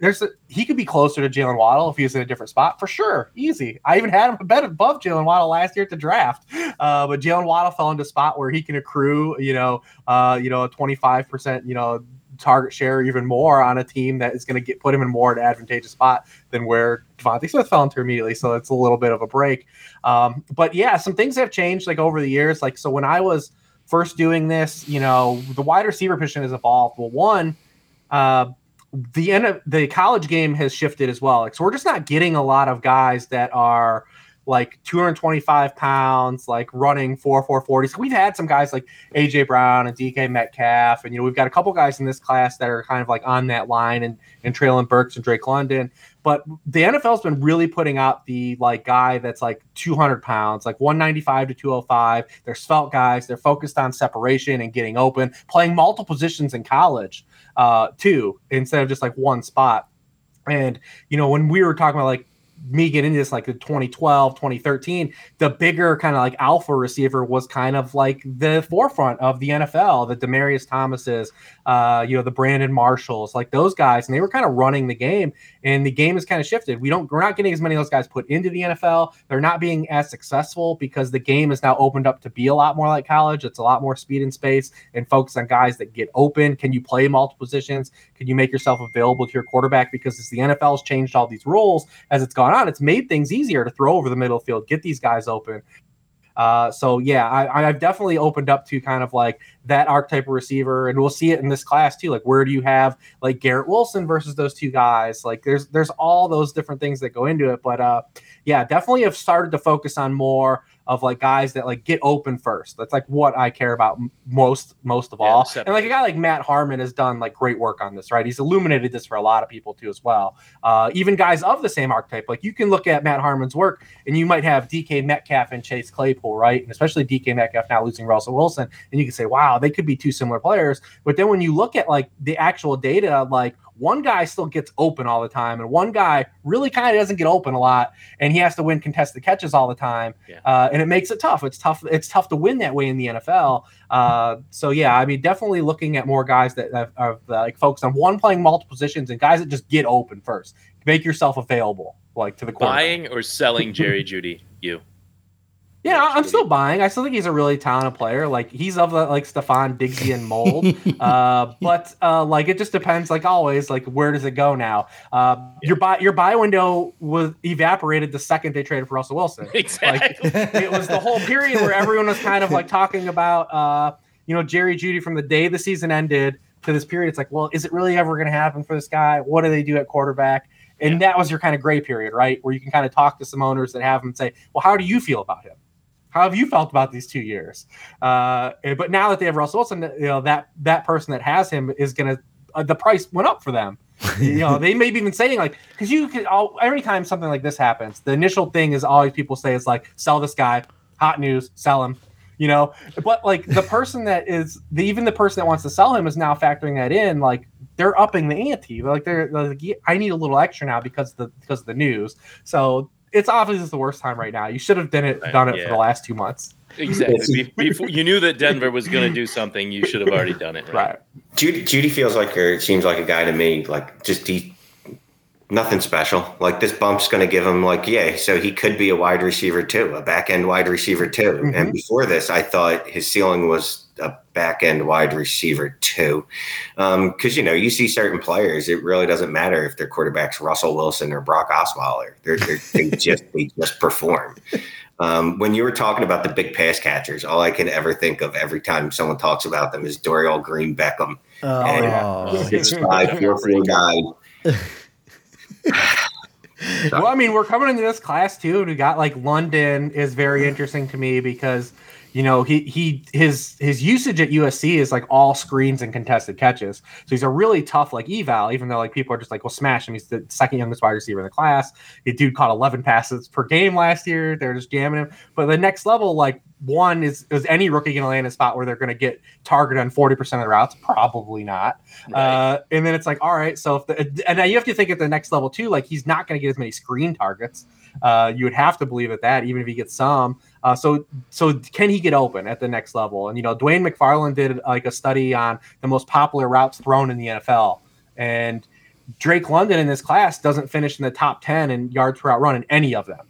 there's a, he could be closer to Jaylen Waddle if he was in a different spot for sure, easy. I even had him a bet above Jaylen Waddle last year at the draft, uh, but Jaylen Waddle fell into a spot where he can accrue, you know, uh, you know, a 25 percent, you know, target share even more on a team that is going to get put him in more an advantageous spot than where DeVonta Smith fell into immediately. So it's a little bit of a break. Um, but yeah, some things have changed like over the years. Like so when I was first doing this, you know, the wide receiver position has evolved. Well, one, uh, the end of the college game has shifted as well. Like, so we're just not getting a lot of guys that are like 225 pounds, like running four four forties. We've had some guys like AJ Brown and DK Metcalf, and you know we've got a couple guys in this class that are kind of like on that line, and and Treylon Burks and Drake London. But the NFL's been really putting out the like guy that's like 200 pounds, like 195 to 205. They're svelte guys. They're focused on separation and getting open, playing multiple positions in college uh, too, instead of just like one spot. And you know when we were talking about like me getting into this like the 2012 2013 the bigger kind of like alpha receiver was kind of like the forefront of the nfl the demaryius thomases uh, you know the brandon marshalls like those guys and they were kind of running the game and the game has kind of shifted. We don't we're not getting as many of those guys put into the nfl they're not being as successful because the game is now opened up to be a lot more like college. It's a lot more speed and space and focus on guys that get open. Can you play multiple positions? Can you make yourself available to your quarterback? Because as the nfl's changed all these rules as it's gone on. It's made things easier to throw over the middle field get these guys open. Uh, so yeah, I, have definitely opened up to kind of like that archetype of receiver, and we'll see it in this class too. Like, where do you have like Garrett Wilson versus those two guys? Like, there's there's all those different things that go into it. But uh, yeah, definitely have started to focus on more of like guys that like get open first. That's like what I care about most most of yeah, all. And like a guy like Matt Harmon has done like great work on this, right? He's illuminated this for a lot of people too as well. Uh, even guys of the same archetype, like you can look at Matt Harmon's work and you might have DK Metcalf and Chase Claypool, right? And especially DK Metcalf now losing Russell Wilson, and you can say, wow, they could be two similar players. But then when you look at like the actual data, like one guy still gets open all the time, and one guy really kind of doesn't get open a lot, and he has to win contested catches all the time, yeah. uh, and it makes it tough. It's tough. It's tough to win that way in the NFL. Uh, so yeah, I mean, definitely looking at more guys that are, are like focused on one playing multiple positions and guys that just get open first. Make yourself available, like to the buying or selling Jerry Jeudy. You. Yeah, I'm still buying. I still think he's a really talented player. Like he's of the like Stefon Diggsy mold. uh, but uh, like it just depends. Like always, like where does it go now? Uh, your buy your buy window was evaporated the second they traded for Russell Wilson. Exactly. Like, it was the whole period where everyone was kind of like talking about uh, you know Jerry Jeudy from the day the season ended to this period. It's like, well, is it really ever going to happen for this guy? What do they do at quarterback? And yeah. that was your kind of gray period, right? Where you can kind of talk to some owners that have him say, well, how do you feel about him? How have you felt about these two years? Uh, but now that they have Russell Wilson, you know that that person that has him is gonna uh, the price went up for them. you know, they may be even saying like because you can all every time something like this happens, the initial thing is always people say is like sell this guy, hot news, sell him. You know, but like the person that is the, even the person that wants to sell him is now factoring that in. Like they're upping the ante. Like they're like, I need a little extra now because the because of the news. So it's obviously the worst time right now. You should have done it, done it yeah. for the last two months. Exactly. Before you knew that Denver was going to do something, you should have already done it. Right. right. Jeudy, Jeudy feels like her. Seems like a guy to me. Like just he, nothing special. Like this bump's going to give him like yeah. So he could be a wide receiver too, a back end wide receiver too. Mm-hmm. And before this, I thought his ceiling was a back end wide receiver too. Because, um, you know, you see certain players, it really doesn't matter if their quarterback's Russell Wilson or Brock Osweiler. They're, they're, they just they just perform. Um, when you were talking about the big pass catchers, all I can ever think of every time someone talks about them is Dorial Green Beckham. Oh, and yeah. It's five, four, four guy. well, I mean, we're coming into this class too, and we got like London is very interesting to me because – you know, he he his his usage at USC is like all screens and contested catches. So he's a really tough like eval, even though like people are just like, well, smash him. He's the second youngest wide receiver in the class. The dude caught 11 passes per game last year. They're just jamming him. But the next level, like one is is any rookie going to land a spot where they're going to get targeted on 40% of the routes? Probably not. Right. Uh, and then it's like, all right, so if the, and now you have to think at the next level too, like he's not going to get as many screen targets. Uh, you would have to believe at that, even if he gets some. Uh, so, so can he get open at the next level? And you know, Dwain McFarland did like a study on the most popular routes thrown in the NFL, and Drake London in this class doesn't finish in the top ten in yards per route run in any of them.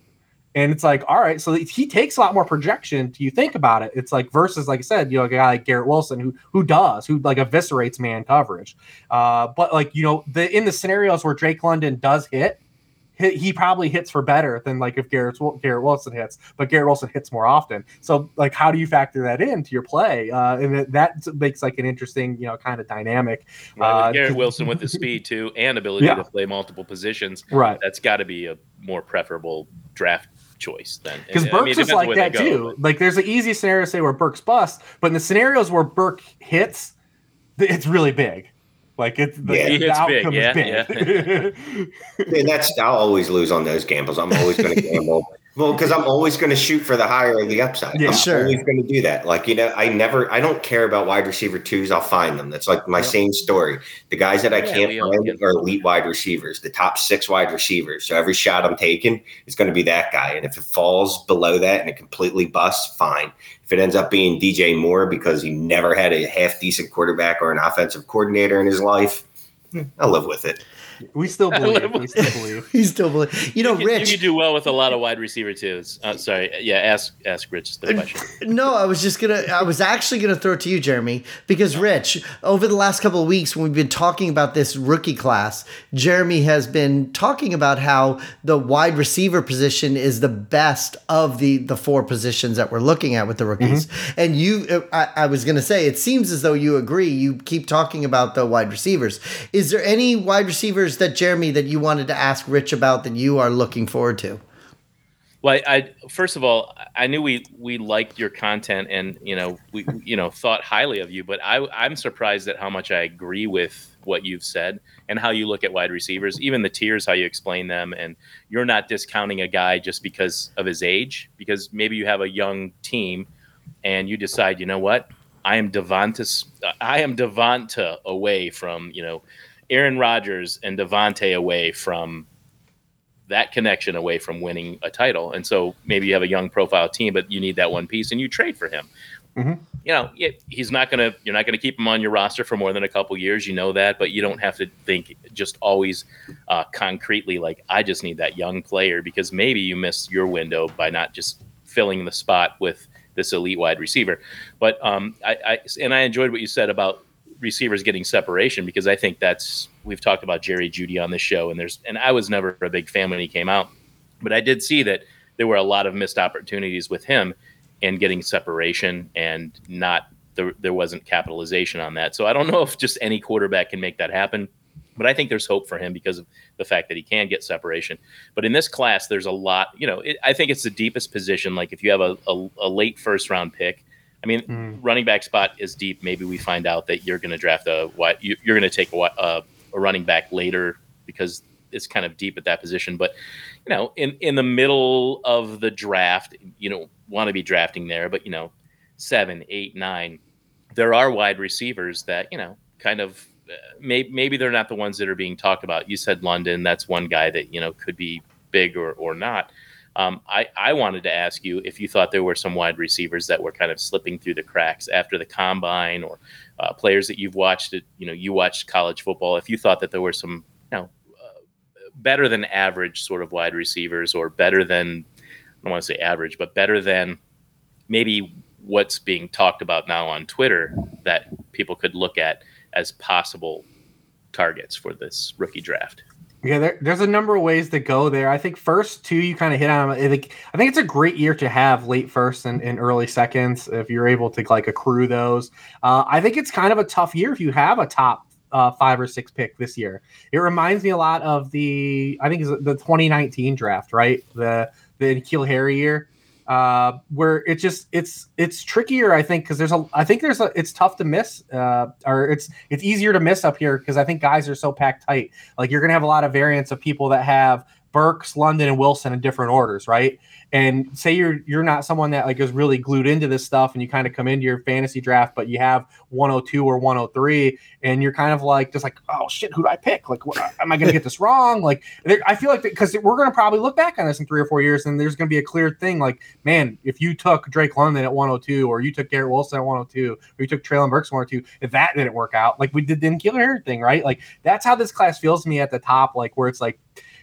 And it's like, all right, so he takes a lot more projection. Do you think about it? It's like versus, like I said, you know, a guy like Garrett Wilson who who does who like eviscerates man coverage. Uh, but like you know, the in the scenarios where Drake London does hit, he, he probably hits for better than like if Garrett Garrett Wilson hits, but Garrett Wilson hits more often. So like, how do you factor that into your play? Uh, and that makes like an interesting, you know, kind of dynamic. Right, uh, Garrett Wilson with the speed too and ability yeah. to play multiple positions. Right. That's got to be a more preferable draft choice then. Because Burks I mean, is like that go, too. But. Like there's an easy scenario to say where Burks bust, but in the scenarios where Burke hits, it's really big. Like it's the, yeah. the outcome big. is yeah, big. Yeah. and that's I'll always lose on those gambles. I'm always going to gamble well, because I'm always going to shoot for the higher of the upside. Yeah, I'm sure. always going to do that. Like, you know, I never, I don't care about wide receiver twos. I'll find them. That's like my same story. The guys that I yeah, can't find are elite wide receivers, the top six wide receivers. So every shot I'm taking is going to be that guy. And if it falls below that and it completely busts, fine. If it ends up being DJ Moore because he never had a half decent quarterback or an offensive coordinator in his life, hmm, I'll live with it. We still believe. we still believe. we still believe. You know, you Rich. You do well with a lot of wide receiver twos. Uh, sorry. Yeah. Ask ask Rich the question. No, I was just gonna. I was actually gonna throw it to you, Jeremy, because Rich, over the last couple of weeks when we've been talking about this rookie class, Jeremy has been talking about how the wide receiver position is the best of the the four positions that we're looking at with the rookies. Mm-hmm. And you, I, I was gonna say, it seems as though you agree. You keep talking about the wide receivers. Is there any wide receivers? That Jeremy that you wanted to ask Rich about that you are looking forward to? Well, I, I, first of all, I knew we we liked your content and you know we you know thought highly of you, but I I'm surprised at how much I agree with what you've said and how you look at wide receivers, even the tiers, how you explain them, and you're not discounting a guy just because of his age, because maybe you have a young team and you decide, you know what, I am Davante, I am Davante away from you know Aaron Rodgers and Davante away from that connection away from winning a title. And so maybe you have a young profile team, but you need that one piece and you trade for him. Mm-hmm. You know, he's not going to, you're not going to keep him on your roster for more than a couple years. You know that, but you don't have to think just always uh, concretely like, I just need that young player because maybe you missed your window by not just filling the spot with this elite wide receiver. But um, I, I, and I enjoyed what you said about receivers getting separation because I think that's we've talked about Jerry Jeudy on the show and there's and I was never a big fan when he came out, but I did see that there were a lot of missed opportunities with him and getting separation and not there, there wasn't capitalization on that. So I don't know if just any quarterback can make that happen, but I think there's hope for him because of the fact that he can get separation. But in this class, there's a lot. You know, it, I think it's the deepest position. Like if you have a, a, a late first round pick I mean, mm. running back spot is deep. Maybe we find out that you're going to draft a what you're going to take a, a, a running back later because it's kind of deep at that position. But you know, in in the middle of the draft, you don't want to be drafting there. But you know, seven, eight, nine, there are wide receivers that you know kind of uh, maybe maybe they're not the ones that are being talked about. You said London, that's one guy that you know could be big or or not. Um, I, I wanted to ask you if you thought there were some wide receivers that were kind of slipping through the cracks after the combine or uh, players that you've watched, you know, you watched college football. If you thought that there were some, you know, uh, better than average sort of wide receivers or better than, I don't want to say average, but better than maybe what's being talked about now on Twitter that people could look at as possible targets for this rookie draft. Yeah, there, there's a number of ways to go there. I think first two you kind of hit on. I think I think it's a great year to have late first and, and early seconds if you're able to like accrue those. Uh, I think it's kind of a tough year if you have a top uh, five or six pick this year. It reminds me a lot of the I think it's the 2019 draft, right? The the N'Keal Harry year uh, where it just it's it's trickier i think because there's a i think there's a it's tough to miss uh, or it's it's easier to miss up here because i think guys are so packed tight. Like you're gonna have a lot of variants of people that have burks london and wilson in different orders right and say you're you're not someone that like is really glued into this stuff and you kind of come into your fantasy draft but you have 102 or 103 and you're kind of like just like oh shit who do i pick? Like what, am i going to get this wrong? Like i feel like because we're going to probably look back on this in three or four years and there's going to be a clear thing like man if you took drake london at 102 or you took garrett wilson at 102 or you took Treylon burks at 102 if that didn't work out like we did the killer thing right? Like that's how this class feels to me at the top like where it's like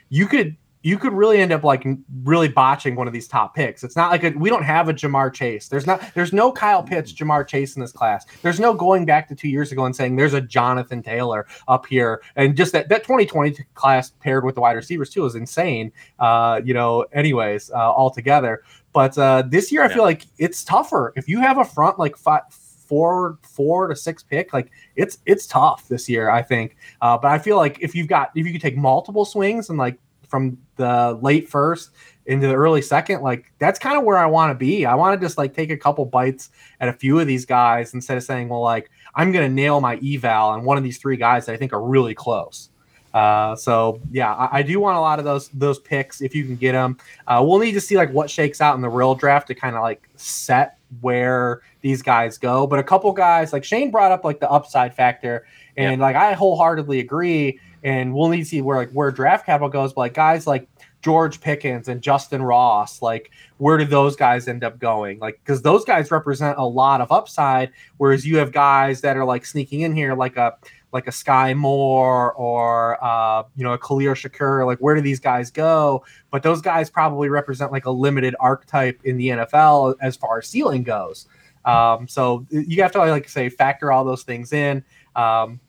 you could you could really end up like really botching one of these top picks. It's not like a, we don't have a Ja'Marr Chase. There's not there's no Kyle Pitts, Ja'Marr Chase in this class. There's no going back to two years ago and saying there's a Jonathan Taylor up here. And just that that 2020 class paired with the wide receivers too is insane. Uh, you know, anyways, uh, altogether. But uh, this year, I feel like it's tougher. If you have a front like five, four, four to six pick, like it's it's tough this year. I think. Uh, but I feel like if you've got if you could take multiple swings and like from the late first into the early second, like that's kind of where I want to be. I want to just like take a couple bites at a few of these guys instead of saying, well, like I'm going to nail my eval on one of these three guys that I think are really close. Uh, so yeah, I, I, do want a lot of those those picks if you can get them. Uh, we'll need to see like what shakes out in the real draft to kind of like set where these guys go. But a couple guys like Shane brought up like the upside factor, and yep. like I wholeheartedly agree and we'll need to see where like where draft capital goes. But like guys like George Pickens and Justyn Ross, like where do those guys end up going? Like because those guys represent a lot of upside, whereas you have guys that are like sneaking in here, like a like a Skyy Moore or uh, you know a Khalil Shakir. Like where do these guys go? But those guys probably represent like a limited archetype in the NFL as far as ceiling goes. Um, so you have to like say factor all those things in. Um,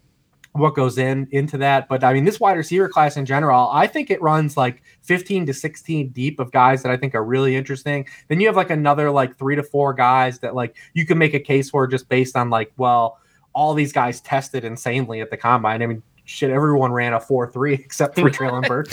what goes in into that. But I mean, this wide receiver class in general, I think it runs like 15 to 16 deep of guys that I think are really interesting. Then you have like another like three to four guys that like you can make a case for just based on like, well, all these guys tested insanely at the combine. I mean, shit, everyone ran a four three except for Treylon Burks.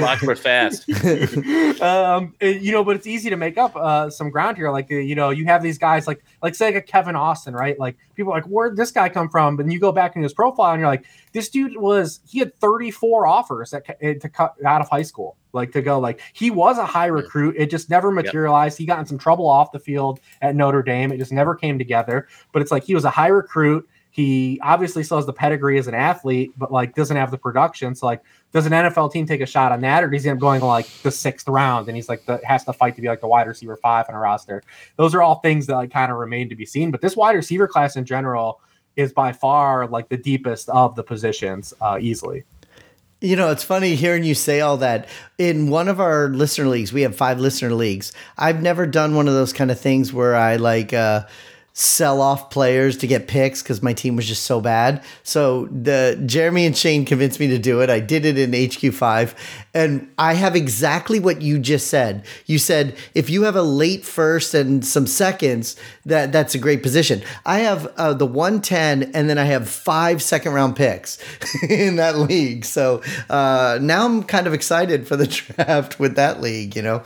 Lockwood fast. um, you know, but it's easy to make up uh, some ground here. Like, you know, you have these guys like, like say like a Kevin Austin, right? Like people like, where'd this guy come from? And you go back in his profile and you're like, this dude was he had 34 offers that, to cut out of high school like to go like he was a high recruit it just never materialized yep. he got in some trouble off the field at notre dame it just never came together but it's like he was a high recruit he obviously still has the pedigree as an athlete, but like doesn't have the production. So like, does an NFL team take a shot on that, or does he end up going like the sixth round and he's like the has to fight to be like the wide receiver five on a roster? Those are all things that like kind of remain to be seen. But this wide receiver class in general is by far like the deepest of the positions, uh, easily. You know, it's funny hearing you say all that. In one of our listener leagues, we have five listener leagues. I've never done one of those kind of things where I like. uh sell off players to get picks because my team was just so bad. So the Jeremy and Shane convinced me to do it. I did it in HQ5 and I have exactly what you just said. You said if you have a late first and some seconds, that that's a great position. I have uh, the 110 and then I have five second round picks in that league. So uh, now I'm kind of excited for the draft with that league, you know.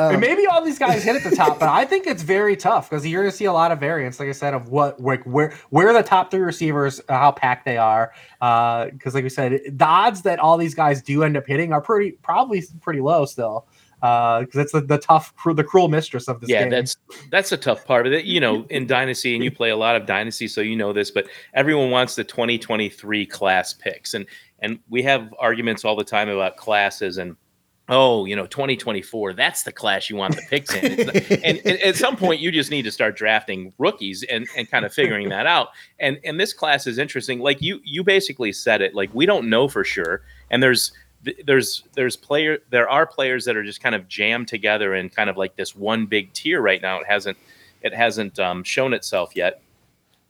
Um, maybe all these guys hit at the top, but I think it's very tough because you're going to see a lot of variance, like I said, of what like where where the top three receivers, uh, how packed they are. Uh, because, uh, like we said, the odds that all these guys do end up hitting are pretty probably pretty low still. Uh, because uh, that's the, the tough, the cruel mistress of this. Yeah, game. that's that's a tough part of it. You know, in Dynasty, and you play a lot of Dynasty, so you know this. But everyone wants the 2023 class picks, and and we have arguments all the time about classes and oh, you know, 2024, that's the class you want the picks in. and, and, at some point, you just need to start drafting rookies and, and kind of figuring that out. And and this class is interesting. Like you you basically said it. Like we don't know for sure. And there's there's there's player there are players that are just kind of jammed together in kind of like this one big tier right now. It hasn't it hasn't um, shown itself yet.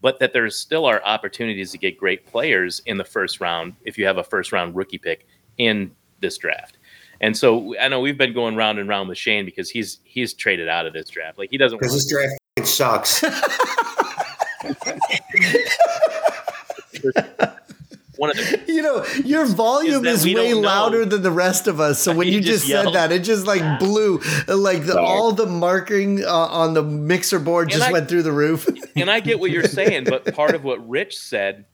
But that there's still are opportunities to get great players in the first round if you have a first round rookie pick in this draft. And so I know we've been going round and round with Shane because he's he's traded out of this draft. Like he doesn't because this draft sucks. One of the, you know, your volume is, is way louder than the rest of us. So when you, just, just said that, it just like blew, like the, all the marking uh, on the mixer board just I, went through the roof. and I get what you're saying, but part of what Rich said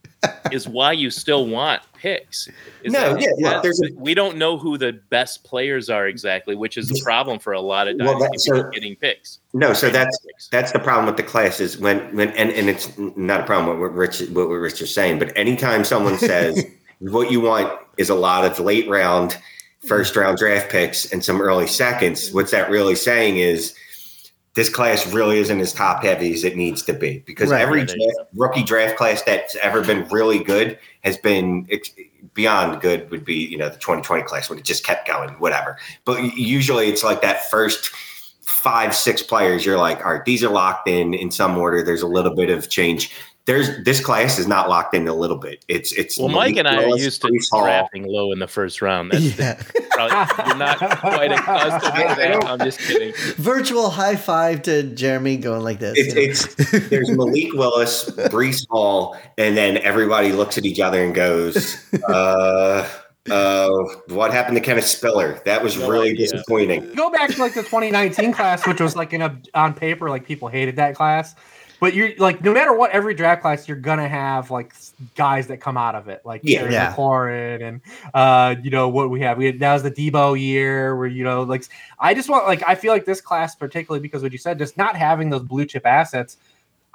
is why you still want picks. Is no, yeah, yeah a, we don't know who the best players are exactly, which is the problem for a lot of well, that, so, getting picks. No, so that's picks. that's the problem with the classes when when and, and it's not a problem what Rich what Rich is saying, but anytime someone says what you want is a lot of late round, first round draft picks and some early seconds, what's that really saying is this class really isn't as top heavy as it needs to be because right, every right, draft, rookie draft class that's ever been really good has been beyond good would be you know the 2020 class when it just kept going, whatever. But usually it's like that first five six players. You're like, all right, these are locked in in some order. There's a little bit of change there's this class is not locked in a little bit. It's it's well, Mike and I are used to drafting low in the first round. That's yeah. probably, you're not quite accustomed to that. I'm just kidding. Virtual high five to Jeremy going like this. It's, it's there's Malik Willis, Breece Hall, and then everybody looks at each other and goes, uh uh, what happened to Kenneth Spiller? That was no really idea. disappointing. Go back to like the 2019 class, which was like in a on paper, like people hated that class. But you're like, no matter what, every draft class you're gonna have like guys that come out of it, like yeah, yeah. McLaurin and uh, you know what we have. We had that was the Deebo year where you know, like I just want like I feel like this class particularly because what you said, just not having those blue chip assets.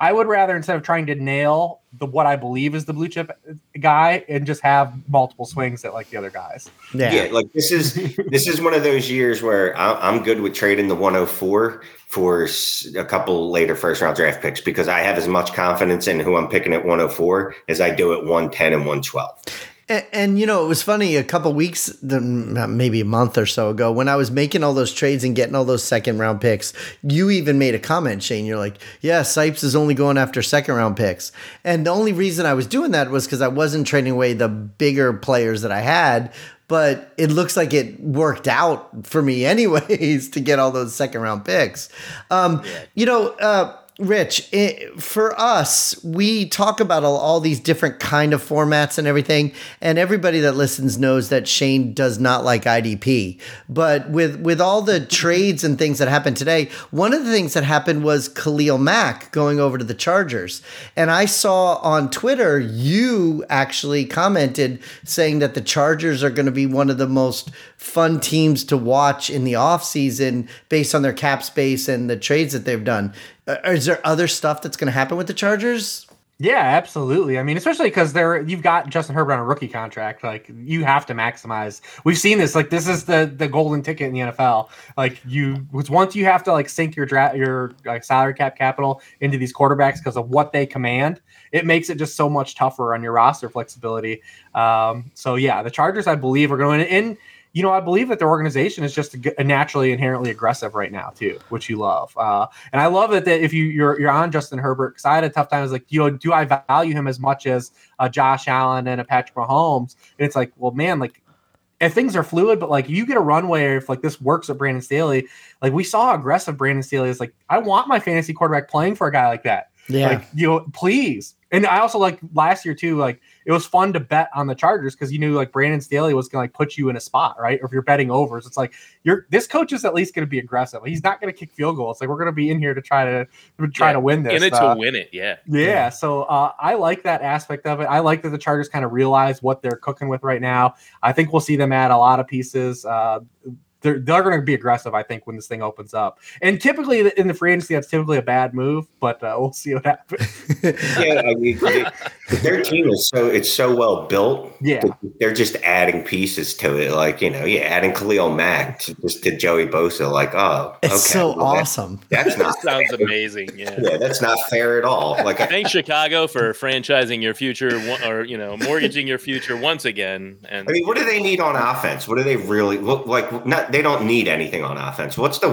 I would rather instead of trying to nail the what I believe is the blue chip guy and just have multiple swings at like the other guys. Yeah, yeah like this is this is one of those years where I'm good with trading the 104 for a couple later first round draft picks because I have as much confidence in who I'm picking at 104 as I do at 110 and 112. And, and, you know, it was funny a couple weeks, maybe a month or so ago, when I was making all those trades and getting all those second round picks. You even made a comment, Shane. You're like, "Yeah, Sipes is only going after second round picks," and the only reason I was doing that was because I wasn't trading away the bigger players that I had but it looks like it worked out for me anyways to get all those second round picks. Um, yeah. You know, uh, Rich, it, for us, we talk about all, all, these different kind of formats and everything, and everybody that listens knows that Shane does not like IDP. But with with all the trades and things that happened today, one of the things that happened was Khalil Mack going over to the Chargers, and I saw on Twitter you actually commented saying that the Chargers are going to be one of the most fun teams to watch in the offseason based on their cap space and the trades that they've done. Uh, is there other stuff that's going to happen with the Chargers? Yeah, absolutely. I mean, especially because they're you've got Justin Herbert on a rookie contract. Like you have to maximize. We've seen this. Like this is the the golden ticket in the NFL. Like you once you have to like sink your draft your like salary cap capital into these quarterbacks because of what they command. It makes it just so much tougher on your roster flexibility. Um, so yeah, the Chargers, I believe, are going in you know, I believe that their organization is just a, a naturally inherently aggressive right now too, which you love. Uh, and I love it that if you you're you're on Justin Herbert, because I had a tough time. I was like, you know, do I value him as much as uh, Josh Allen and a Patrick Mahomes? And it's like, well, man, like if things are fluid, but like you get a runway if like this works with Brandon Staley, like we saw aggressive Brandon Staley is like, I want my fantasy quarterback playing for a guy like that. Yeah. Like, you know, please. And I also like last year too, like it was fun to bet on the Chargers because you knew like Brandon Staley was gonna like put you in a spot, right? Or if you're betting overs, it's like you're this coach is at least gonna be aggressive. He's not gonna kick field goals. Like we're gonna be in here to try to try yeah, to win this. In it uh, to win it, yeah. Yeah. yeah. So uh, I like that aspect of it. I like that the Chargers kind of realize what they're cooking with right now. I think we'll see them add a lot of pieces. Uh, they're they're going to be aggressive. I think when this thing opens up, and typically in the free agency, that's typically a bad move. But uh, we'll see what happens. yeah, I mean, their team is so it's so well built. Yeah, they're just adding pieces to it, like you know, yeah, adding Khalil Mack to, just to Joey Bosa. Like, oh, it's okay, so well, awesome. That's, that's not sounds amazing. Yeah, yeah, that's not fair at all. Like, thanks Chicago for franchising your future, or you know, mortgaging your future once again. And I mean, what do they need on offense? What do they really look like? Not they don't need anything on offense. What's the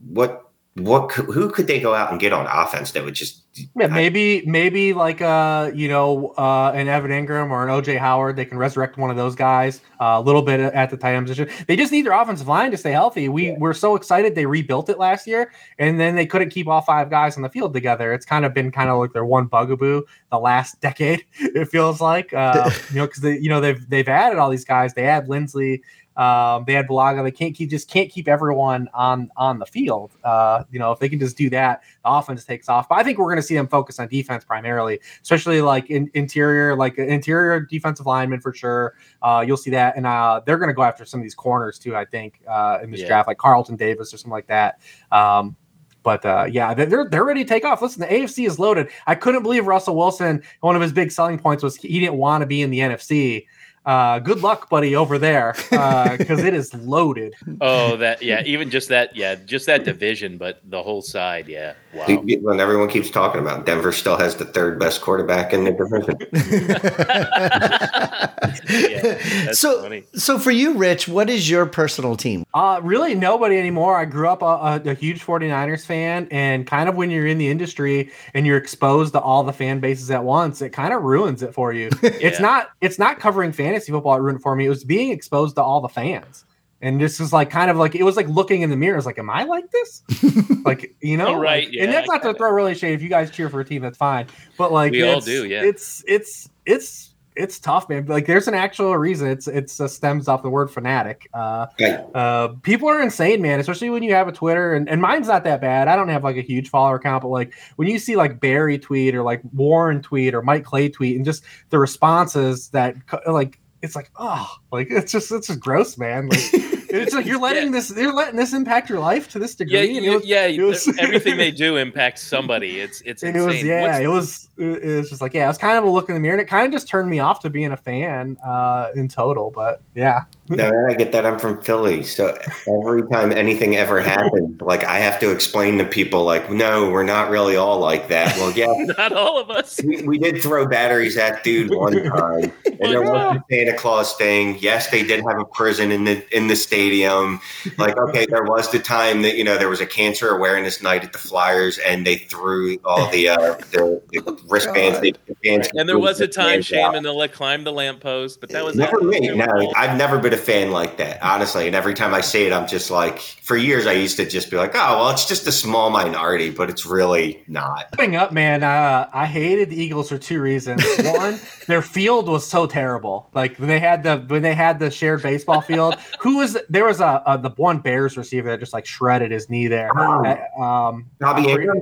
what what who could they go out and get on offense that would just yeah maybe maybe like uh you know uh an Evan Engram or an OJ Howard they can resurrect one of those guys uh, a little bit at the tight end position. They just need their offensive line to stay healthy. We yeah. were so excited they rebuilt it last year and then they couldn't keep all five guys on the field together. It's kind of been kind of like their one bugaboo the last decade it feels like. Uh you know because they you know they've they've added all these guys. They add Linsley um, they had Bulaga. They can't keep just can't keep everyone on on the field. Uh, you know, if they can just do that, the offense takes off. But I think we're going to see them focus on defense primarily, especially like in, interior, like interior defensive lineman for sure. Uh, you'll see that, and uh, they're going to go after some of these corners too. I think uh, in this yeah. draft, like Carlton Davis or something like that. Um, but uh, yeah, they're they're ready to take off. Listen, the AFC is loaded. I couldn't believe Russell Wilson. One of his big selling points was he didn't want to be in the NFC. Uh, good luck, buddy, over there, because it is loaded. Oh, that yeah, even just that, yeah, just that division, but the whole side, yeah. Wow. When everyone keeps talking about Denver, still has the third best quarterback in the division. Yeah, so, funny. so for you, Rich, what is your personal team? Uh, really, nobody anymore. I grew up a, a, a huge 49ers fan, and kind of when you're in the industry and you're exposed to all the fan bases at once, it kind of ruins it for you. It's Yeah. not it's not covering fantasy football that ruined for me. It was being exposed to all the fans. And this is like kind of like it was like looking in the mirror. It's like, am I like this? like you know, Oh, right, like- yeah, and that's I not to throw really shade. If you guys cheer for a team, that's fine. But like, We all it's- do, yeah. It's it's it's it's tough, man. Like, there's an actual reason. It's it's uh, stems off the word fanatic. Uh, Right. uh, people are insane, man. Especially when you have a Twitter, and, and mine's not that bad. I don't have like a huge follower count, but like when you see like Berry tweet or like Warren tweet or Mike Clay tweet, and just the responses that like it's like oh, like it's just it's just gross, man. Like, it's like you're letting this you're letting this impact your life to this degree. Yeah, and it was- yeah. it was- everything they do impacts somebody. It's it's it was yeah, What's- it was it it was just like yeah, it was kind of a look in the mirror, and it kind of just turned me off to being a fan uh, in total. But yeah, No, I get that. I'm from Philly, so every time anything ever happened, like I have to explain to people, like, no, we're not really all like that. Well, yeah, not all of us. we, we did throw batteries at dude one time, and there was the Santa Claus thing. Yes, they did have a prison in the in the stadium. Like, okay, there was the time that you know there was a cancer awareness night at the Flyers, and they threw all the uh, the, the wristbands. They, the And there was a time fans out. Shaman to let climb the lamppost, but that was Never it. me. No, I've never been a fan like that, honestly. And every time I say it, I'm just like, for years, I used to just be like, oh, well, it's just a small minority, but it's really not. Coming up, man, uh, I hated the Eagles for two reasons. One, their field was so terrible. Like when they had the when they had the shared baseball field. Who was there was a, a the one Bears receiver that just like shredded his knee there. Oh. Uh, um, Bobby Ingram?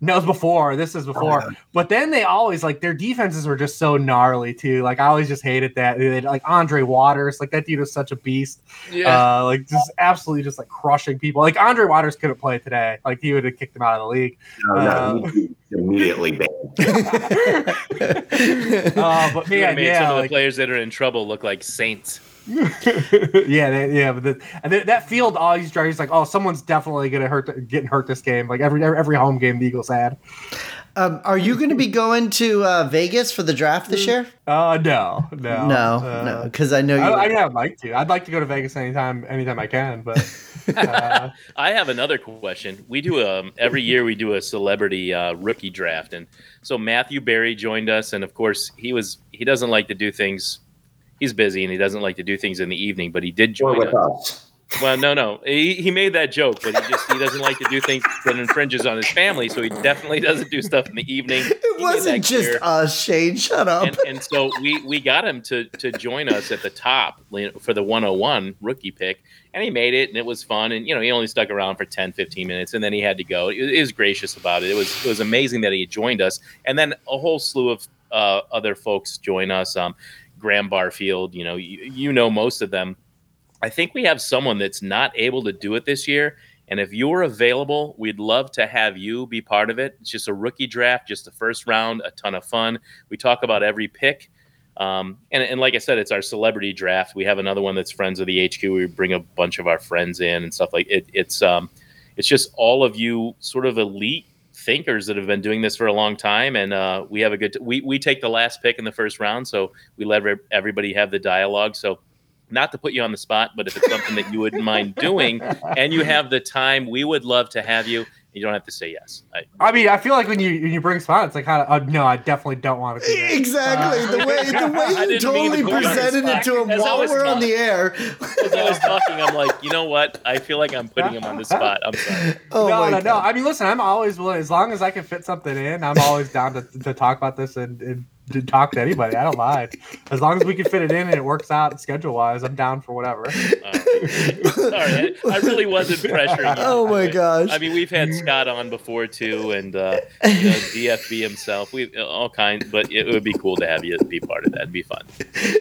No, it was before. This is before. Oh, But then they always like their defenses were just so gnarly too. Like I always just hated that. They had, like Andre Waters, like that dude was such a beast. Yeah. Uh, like just absolutely just like crushing people. Like Andre Waters couldn't play today. Like he would have kicked him out of the league. No, no, he- he immediately banned. Uh, but You man, made yeah, some of the like, players that are in trouble look like saints. yeah, they, yeah. But the, and th- that field always drives like, oh, someone's definitely gonna hurt, getting hurt this game. Like every every home game the Eagles had. Um, are you going to be going to uh, Vegas for the draft this year? Uh, no, no, No, uh, no, because I know you. I, I mean, I'd like to. I'd like to go to Vegas anytime, anytime I can. But uh, I have another question. We do um every year we do a celebrity uh, rookie draft, and so Matthew Berry joined us, and of course he was he doesn't like to do things. He's busy and he doesn't like to do things in the evening, but he did join us. us. Well, no, no, he, he made that joke, but he just he doesn't like to do things that infringes on his family, so he definitely doesn't do stuff in the evening. it He wasn't just clear. us, Shane. Shut up. and, and so we we got him to to join us at the top for the 101 rookie pick and he made it and it was fun and you know he only stuck around for 10 15 minutes and then he had to go he, he was gracious about it it was it was amazing that he joined us and then a whole slew of uh, other folks join us um graham barfield you know you, you know most of them i think we have someone that's not able to do it this year and if you're available, we'd love to have you be part of it. It's just a rookie draft, just the first round, a ton of fun. We talk about every pick. Um, and, and like I said, it's our celebrity draft. We have another one that's friends of the HQ. We bring a bunch of our friends in and stuff like it. It's um, it's just all of you sort of elite thinkers that have been doing this for a long time, and uh, we have a good. we we take the last pick in the first round, so we let every- everybody have the dialogue. So not to put you on the spot, but if it's something that you wouldn't mind doing and you have the time, we would love to have you. You don't have to say yes. I, I mean, I feel like when you when you bring spot, it's like, kind of, uh, no, I definitely don't want to. Do that. Exactly Uh, the way the way you didn't to totally put you on the presented it to him As while we're on the air. as I was talking, I'm like, you know what? I feel like I'm putting him on the spot. I'm sorry. Oh no, my no, no. I mean, listen, I'm always willing as long as I can fit something in. I'm always down to, to talk about this and, and to talk to anybody. I don't mind as long as we can fit it in and it works out schedule wise. I'm down for whatever. Uh, sorry, I, I really wasn't pressuring you. Oh my gosh. I mean, we've had Scott on before too, and uh, you know, DFB himself. We all kinds, but it would be cool to have you be part of that. It'd be fun.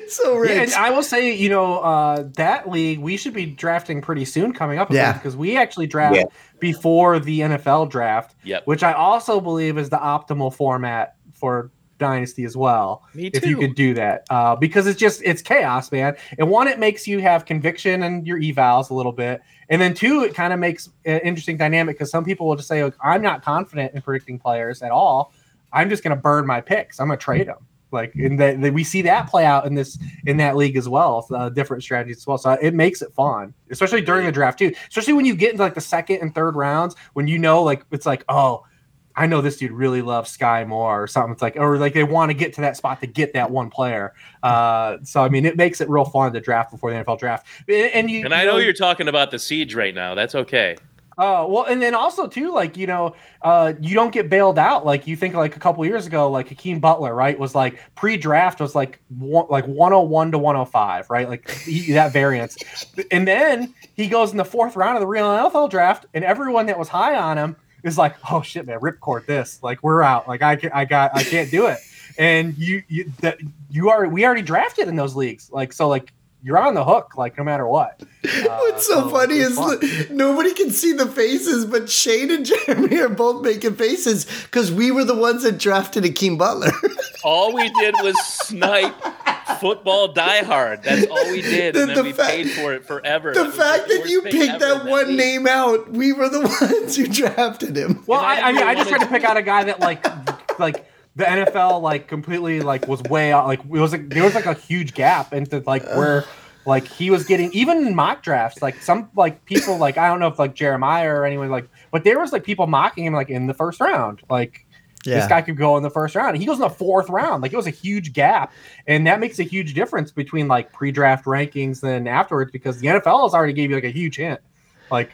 so Yeah, rich. and I will say, you know, uh, that league we should be drafting pretty soon coming up. Yeah. because we actually draft Yeah. before the NFL draft, Yep. which I also believe is the optimal format for dynasty as well. Me If you could do that, uh, because it's just it's chaos, man. And one, it makes you have conviction and your evals a little bit, and then two, it kind of makes an interesting dynamic because some people will just say, "Look, "I'm not confident in predicting players at all. I'm just going to burn my picks. I'm going to trade them." Like, and that that we see that play out in this in that league as well. Uh, different strategies as well. So it makes it fun, especially during the draft too. Especially when you get into like the second and third rounds, when you know like it's like, oh, I know this dude really loves Skyy Moore or something. It's like, or like they want to get to that spot to get that one player. Uh, so I mean, it makes it real fun to draft before the NFL draft. And, you And I know you're talking about the siege right now. That's okay. Oh well, and then also too, like you know, uh, you don't get bailed out. Like you think, like a couple years ago, like Hakeem Butler, right, was like pre-draft was like one, like one hundred one to one hundred five, right, like he, that variance, and then he goes in the fourth round of the real NFL draft, and everyone that was high on him is like, oh shit, man, ripcord this, like we're out, like I can, I got, I can't do it, and you, you, that you are, we already drafted in those leagues, like so, like you're on the hook, like no matter what. Uh, What's so, funny is fun. li- nobody can see the faces, but Shane and Jeremy are both making faces because we were the ones that drafted Akeem Butler. All we did was snipe football diehard. That's all we did, The- and the then we fa- paid for it forever. the It fact the that you picked that one league. name out, we were the ones who drafted him. Well, I I, I mean, I just tried to pick out a guy that like, like the NFL like completely like was way out. Like it was like there was like a huge gap into like where like he was getting even in mock drafts. Like some like people like I don't know if like Jeremiah or anyone like, but there was like people mocking him like in the first round. Like this guy could go in the first round. He goes in the fourth round. Like it was a huge gap, and that makes a huge difference between like pre-draft rankings and afterwards because the NFL has already gave you like a huge hint. Like,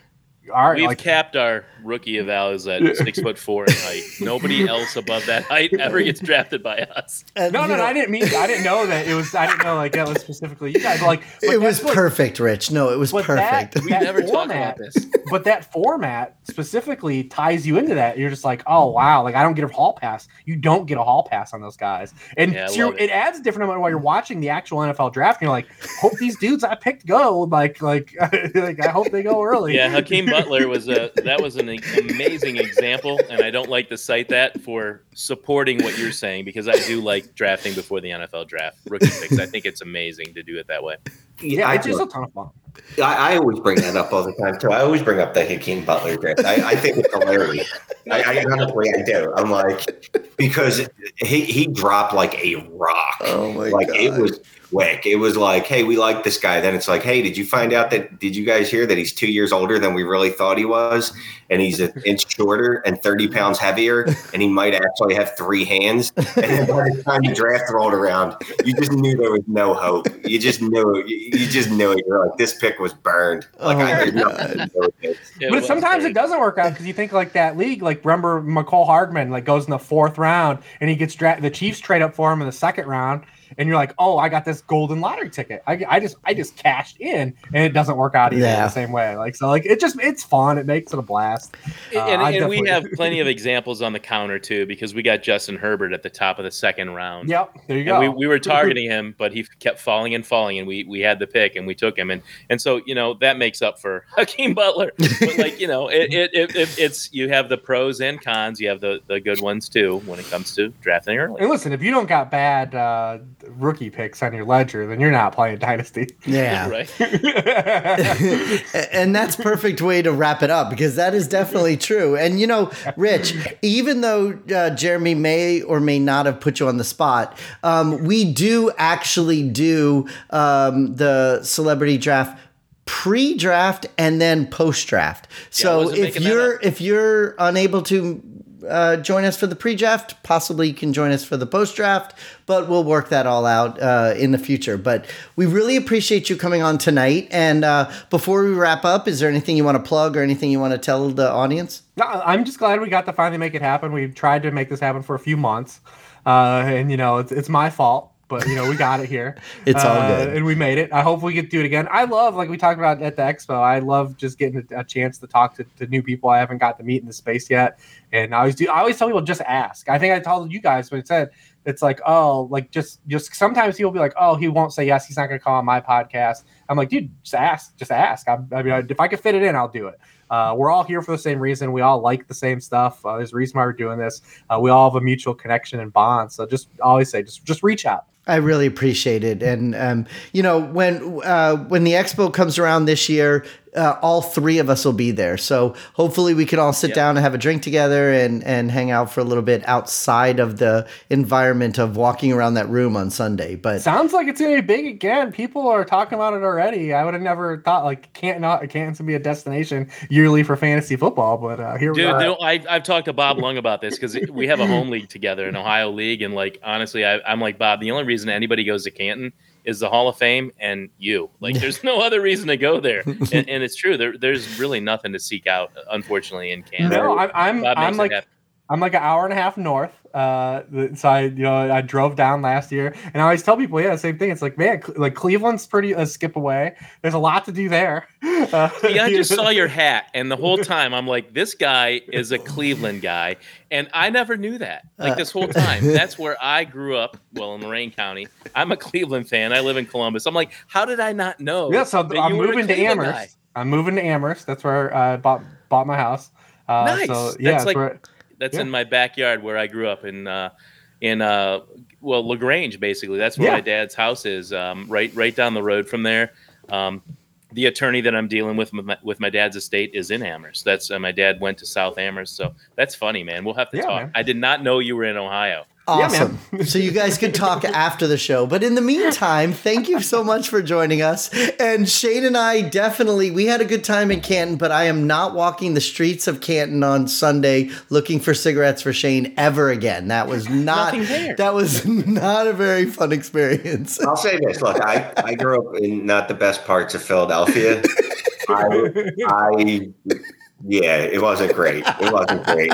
all right, We've like, capped our rookie evals at six foot four in height. Nobody else above that height ever gets drafted by us. And, No, no, no, know, I didn't mean. I didn't know that it was. I didn't know like that was specifically you guys. Like, but It was that's what- perfect, Rich. No, it was but that- perfect. We That never talk about this. But that format specifically ties you into that. You're just like, oh wow, like I don't get a hall pass. You don't get a hall pass on those guys, and Yeah, so it. it adds a different amount while you're watching the actual NFL draft. And you're like, hope these dudes I picked go. Like, like, like I hope they go early. Yeah, Hakeem Butler was a that was an amazing example, and I don't like to cite that for supporting what you're saying because I do like drafting before the NFL draft rookie picks. I think it's amazing to do it that way. yeah, I, it's just a ton of fun. I, I always bring that up all the time too. I always bring up the Hakeem Butler draft. I, I think it's hilarious. I, I honestly I do. I'm like because he he dropped like a rock. Oh my like god! it was quick. It was like, hey, we like this guy. Then it's like, hey, did you find out that? Did you guys hear that he's two years older than we really thought he was, and he's an inch shorter and thirty pounds heavier, and he might actually have three hands. And then by the time the draft rolled around, you just knew there was no hope. You just knew. You, you just knew it. You're like, this pick was burned. Oh like Oh I did nothing to it. It but sometimes great. it doesn't work out because you think like that league, like remember Mecole Hardman, like goes in the fourth round and he gets drafted. The Chiefs trade up for him in the second round, and you're like, oh, I got this golden lottery ticket. I, I just I just cashed in, and it doesn't work out either Yeah. the same way. Like so, like it just it's fun. It makes it a blast. Uh, and, and we have plenty of examples on the counter too because we got Justin Herbert at the top of the second round. Yep, there you And go. we, we were targeting him, but he kept falling and falling, and we we had the pick and we took him, and and so you know that makes up for Hakeem Butler. But like you know, it, it, it, it it's you have the pros and cons. You have the the good ones too when it comes to drafting early. and listen, if you don't got bad uh, rookie picks on your ledger, then you're not playing Dynasty. yeah. Right. and that's perfect way to wrap it up because that is definitely true. And you know, Rich, even though uh, Jeremy may or may not have put you on the spot, um, we do actually do um, the celebrity draft pre-draft and then post-draft. So wasn't if you're if you're unable to uh, join us for the pre-draft, possibly you can join us for the post-draft, but we'll work that all out uh, in the future. But we really appreciate you coming on tonight. And uh, before we wrap up, is there anything you want to plug or anything you want to tell the audience? No, I'm just glad we got to finally make it happen. We've tried to make this happen for a few months, uh, and you know it's, it's my fault, but you know we got it here. It's all Uh, good. and we made it. I hope we get to do it again. I love, like we talked about at the expo. I love just getting a, a chance to talk to, to new people I haven't got to meet in the space yet. And I always do. I always tell people just ask. I think I told you guys when it said it's like, oh, like just just sometimes he'll be like, oh, he won't say yes. He's not going to come on my podcast. I'm like, dude, just ask, just ask. I, I mean, if I can fit it in, I'll do it. Uh, we're all here for the same reason. We all like the same stuff. Uh, there's a reason why we're doing this. Uh, we all have a mutual connection and bond. So just always say, just just reach out. I really appreciate it, and um, you know when uh, when the expo comes around this year, uh, all three of us will be there. So hopefully we can all sit yep. down and have a drink together and and hang out for a little bit outside of the environment of walking around that room on Sunday. But sounds like it's gonna be big again. People are talking about it already. I would have never thought like can't not can't be a destination yearly for fantasy football, but uh, here Dude, we are. I, I've talked to Bob Lung about this because we have a home league together, an Ohio league, and like honestly, I, I'm like Bob. The only reason anybody goes to Canton is the Hall of Fame and you. Like, there's no other reason to go there, and, and, it's true. There, there's really nothing to seek out, unfortunately, in Canton. No, I'm, I'm, I'm like, I'm like an hour and a half north. Uh, so I, you know, I drove down last year, and I always tell people, yeah, same thing. It's like, man, like Cleveland's pretty a skip away. There's a lot to do there. Uh, yeah, I just saw your hat, and the whole time I'm like, this guy is a Cleveland guy, and I never knew that. Like this whole time, that's where I grew up. Well, in Lorain County, I'm a Cleveland fan. I live in Columbus. I'm like, how did I not know? Yeah, so I'm moving to Amherst. Guy? I'm moving to Amherst. That's where I bought bought my house. Uh, nice. So, yeah, that's like. Where, that's yeah. in my backyard where I grew up in uh, in uh, well Lagrange, basically. That's where yeah. my dad's house is. Um, right right down the road from there. Um, the attorney that I'm dealing with with my, with my dad's estate is in Amherst. That's uh, my dad went to South Amherst, so that's funny, man. We'll have to yeah, talk. Man. I did not know you were in Ohio. Awesome. Yeah, so you guys could talk after the show. But in the meantime, thank you so much for joining us. And Shane and I definitely we had a good time in Canton, but I am not walking the streets of Canton on Sunday looking for cigarettes for Shane ever again. That was not that was not a very fun experience. I'll say this. Look, I, I grew up in not the best parts of Philadelphia. I, I yeah, it wasn't great. It wasn't great.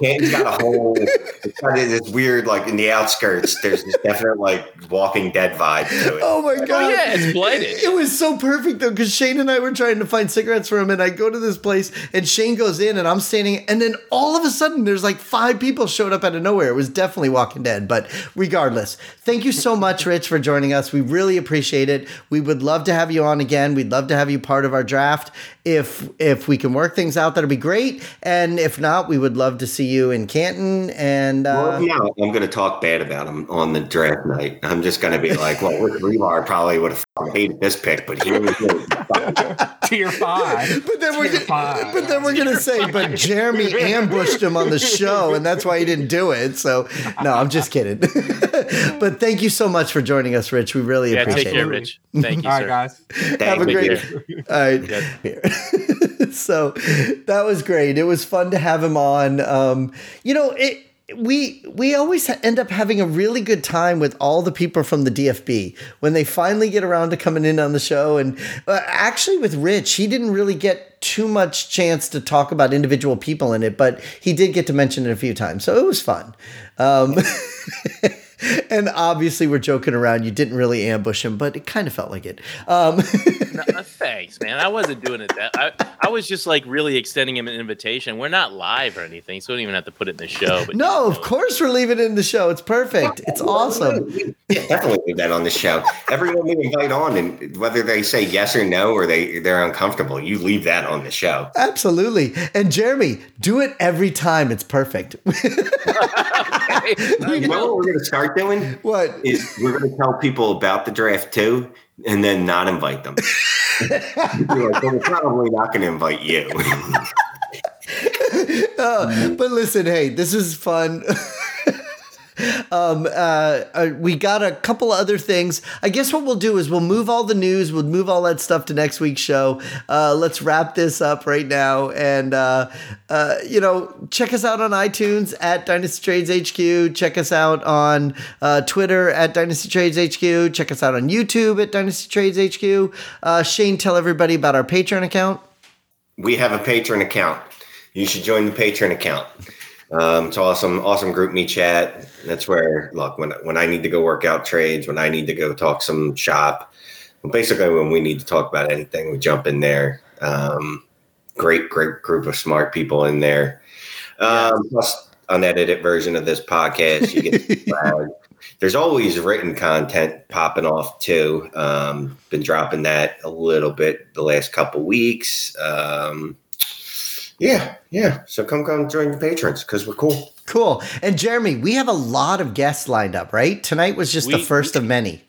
Canton's got a whole, it's got this weird, like in the outskirts, there's this definite like Walking Dead vibe to it. Oh my oh, god! Oh, yeah, it's blighted. It was so perfect though, because Shane and I were trying to find cigarettes for him, and I go to this place, and Shane goes in, and I'm standing, and then all of a sudden, there's like five people showed up out of nowhere. It was definitely Walking Dead, but regardless, thank you so much, Rich, for joining us. We really appreciate it. We would love to have you on again. We'd love to have you part of our draft if if we can work things out, that'd be great. And if not, we would love to see you in Canton. And uh, well, yeah, I'm going to talk bad about him on the draft night. I'm just going to be like, well, Rick Hribar probably would have hated this pick, but he was tier five. But then we're five. but then we're going to say, but Jeremy ambushed him on the show, and that's why he didn't do it. So no, I'm just kidding. but thank you so much for joining us, Rich. We really yeah, appreciate take care, it. Rich. Thank you, All sir. right, guys. Have a great. All right. so that was great. It was fun to have him on. Um, you know, it we we always end up having a really good time with all the people from the DFB when they finally get around to coming in on the show. And uh, actually, with Rich, he didn't really get too much chance to talk about individual people in it, but he did get to mention it a few times, so it was fun. Um, and obviously we're joking around. You didn't really ambush him, but it kind of felt like it. Um, thanks, man. I wasn't doing it that. I, I was just like really extending him an invitation. We're not live or anything, so we don't even have to put it in the show. But no, you know. of course we're leaving it in the show. It's perfect. It's awesome. Yeah, definitely leave that on the show. Everyone we invite on, and whether they say yes or no or they they're uncomfortable, you leave that on the show. Absolutely. And Jeremy, do it every time. It's perfect. you know what we're going to start doing? What is we're going to tell people about the draft too, and then not invite them. like, well, we're probably not going to invite you. uh, but listen, hey, this is fun. um, uh, uh, we got a couple other things. I guess what we'll do is we'll move all the news, we'll move all that stuff to next week's show. Uh, let's wrap this up right now, and uh, uh, you know, check us out on iTunes at Dynasty Trades HQ. Check us out on uh, Twitter at Dynasty Trades HQ. Check us out on YouTube at Dynasty Trades HQ. Shane, tell everybody about our Patreon account. We have a Patreon account. You should join the Patreon account. Um, it's awesome, awesome GroupMe chat. That's where look when when I need to go work out trades, when I need to go talk some shop, basically when we need to talk about anything, we jump in there. Um, great, great group of smart people in there. Um, plus, unedited version of this podcast. You get there's always written content popping off too. Um, been dropping that a little bit the last couple weeks. Um, yeah, yeah. So come come join the patrons because we're cool. Cool. And Jeremy, we have a lot of guests lined up, right? Tonight was just We- the first of many.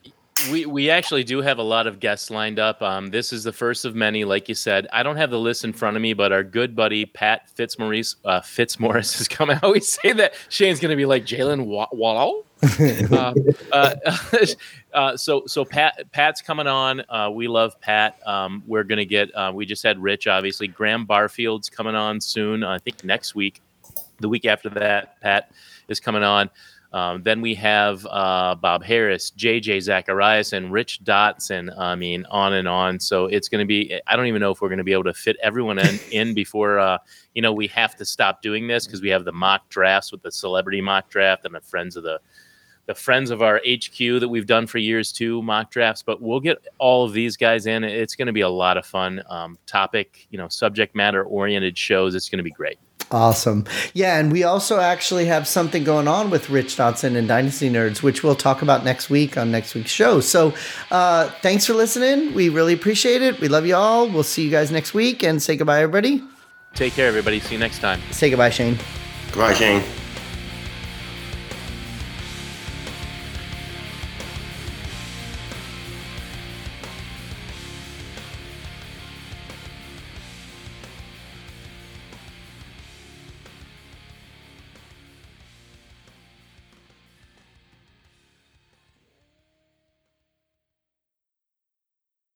We we actually do have a lot of guests lined up. Um, this is the first of many, like you said. I don't have the list in front of me, but our good buddy Pat Fitzmaurice uh, Fitzmaurice is coming. I always say that Shane's going to be like Jalen Wa- Wallow. uh, uh, uh, so so Pat Pat's coming on. Uh, we love Pat. Um, we're gonna get. Uh, we just had Rich, obviously. Graham Barfield's coming on soon. I think next week. The week after that, Pat is coming on. Um, then we have uh, Bob Harris, JJ Zachariason, and Rich Dotson. I mean, on and on. So it's going to be. I don't even know if we're going to be able to fit everyone in, in before uh, you know we have to stop doing this because we have the mock drafts with the celebrity mock draft and the friends of the the friends of our HQ that we've done for years too, mock drafts. But we'll get all of these guys in. It's going to be a lot of fun. Um, topic, you know, subject matter oriented shows. It's going to be great. Awesome. Yeah, and we also actually have something going on with Rich Dotson and Dynasty Nerds, which we'll talk about next week on next week's show. So uh, thanks for listening. We really appreciate it. We love you all. We'll see you guys next week and say goodbye, everybody. Take care, everybody. See you next time. Say goodbye, Shane. Goodbye, Shane.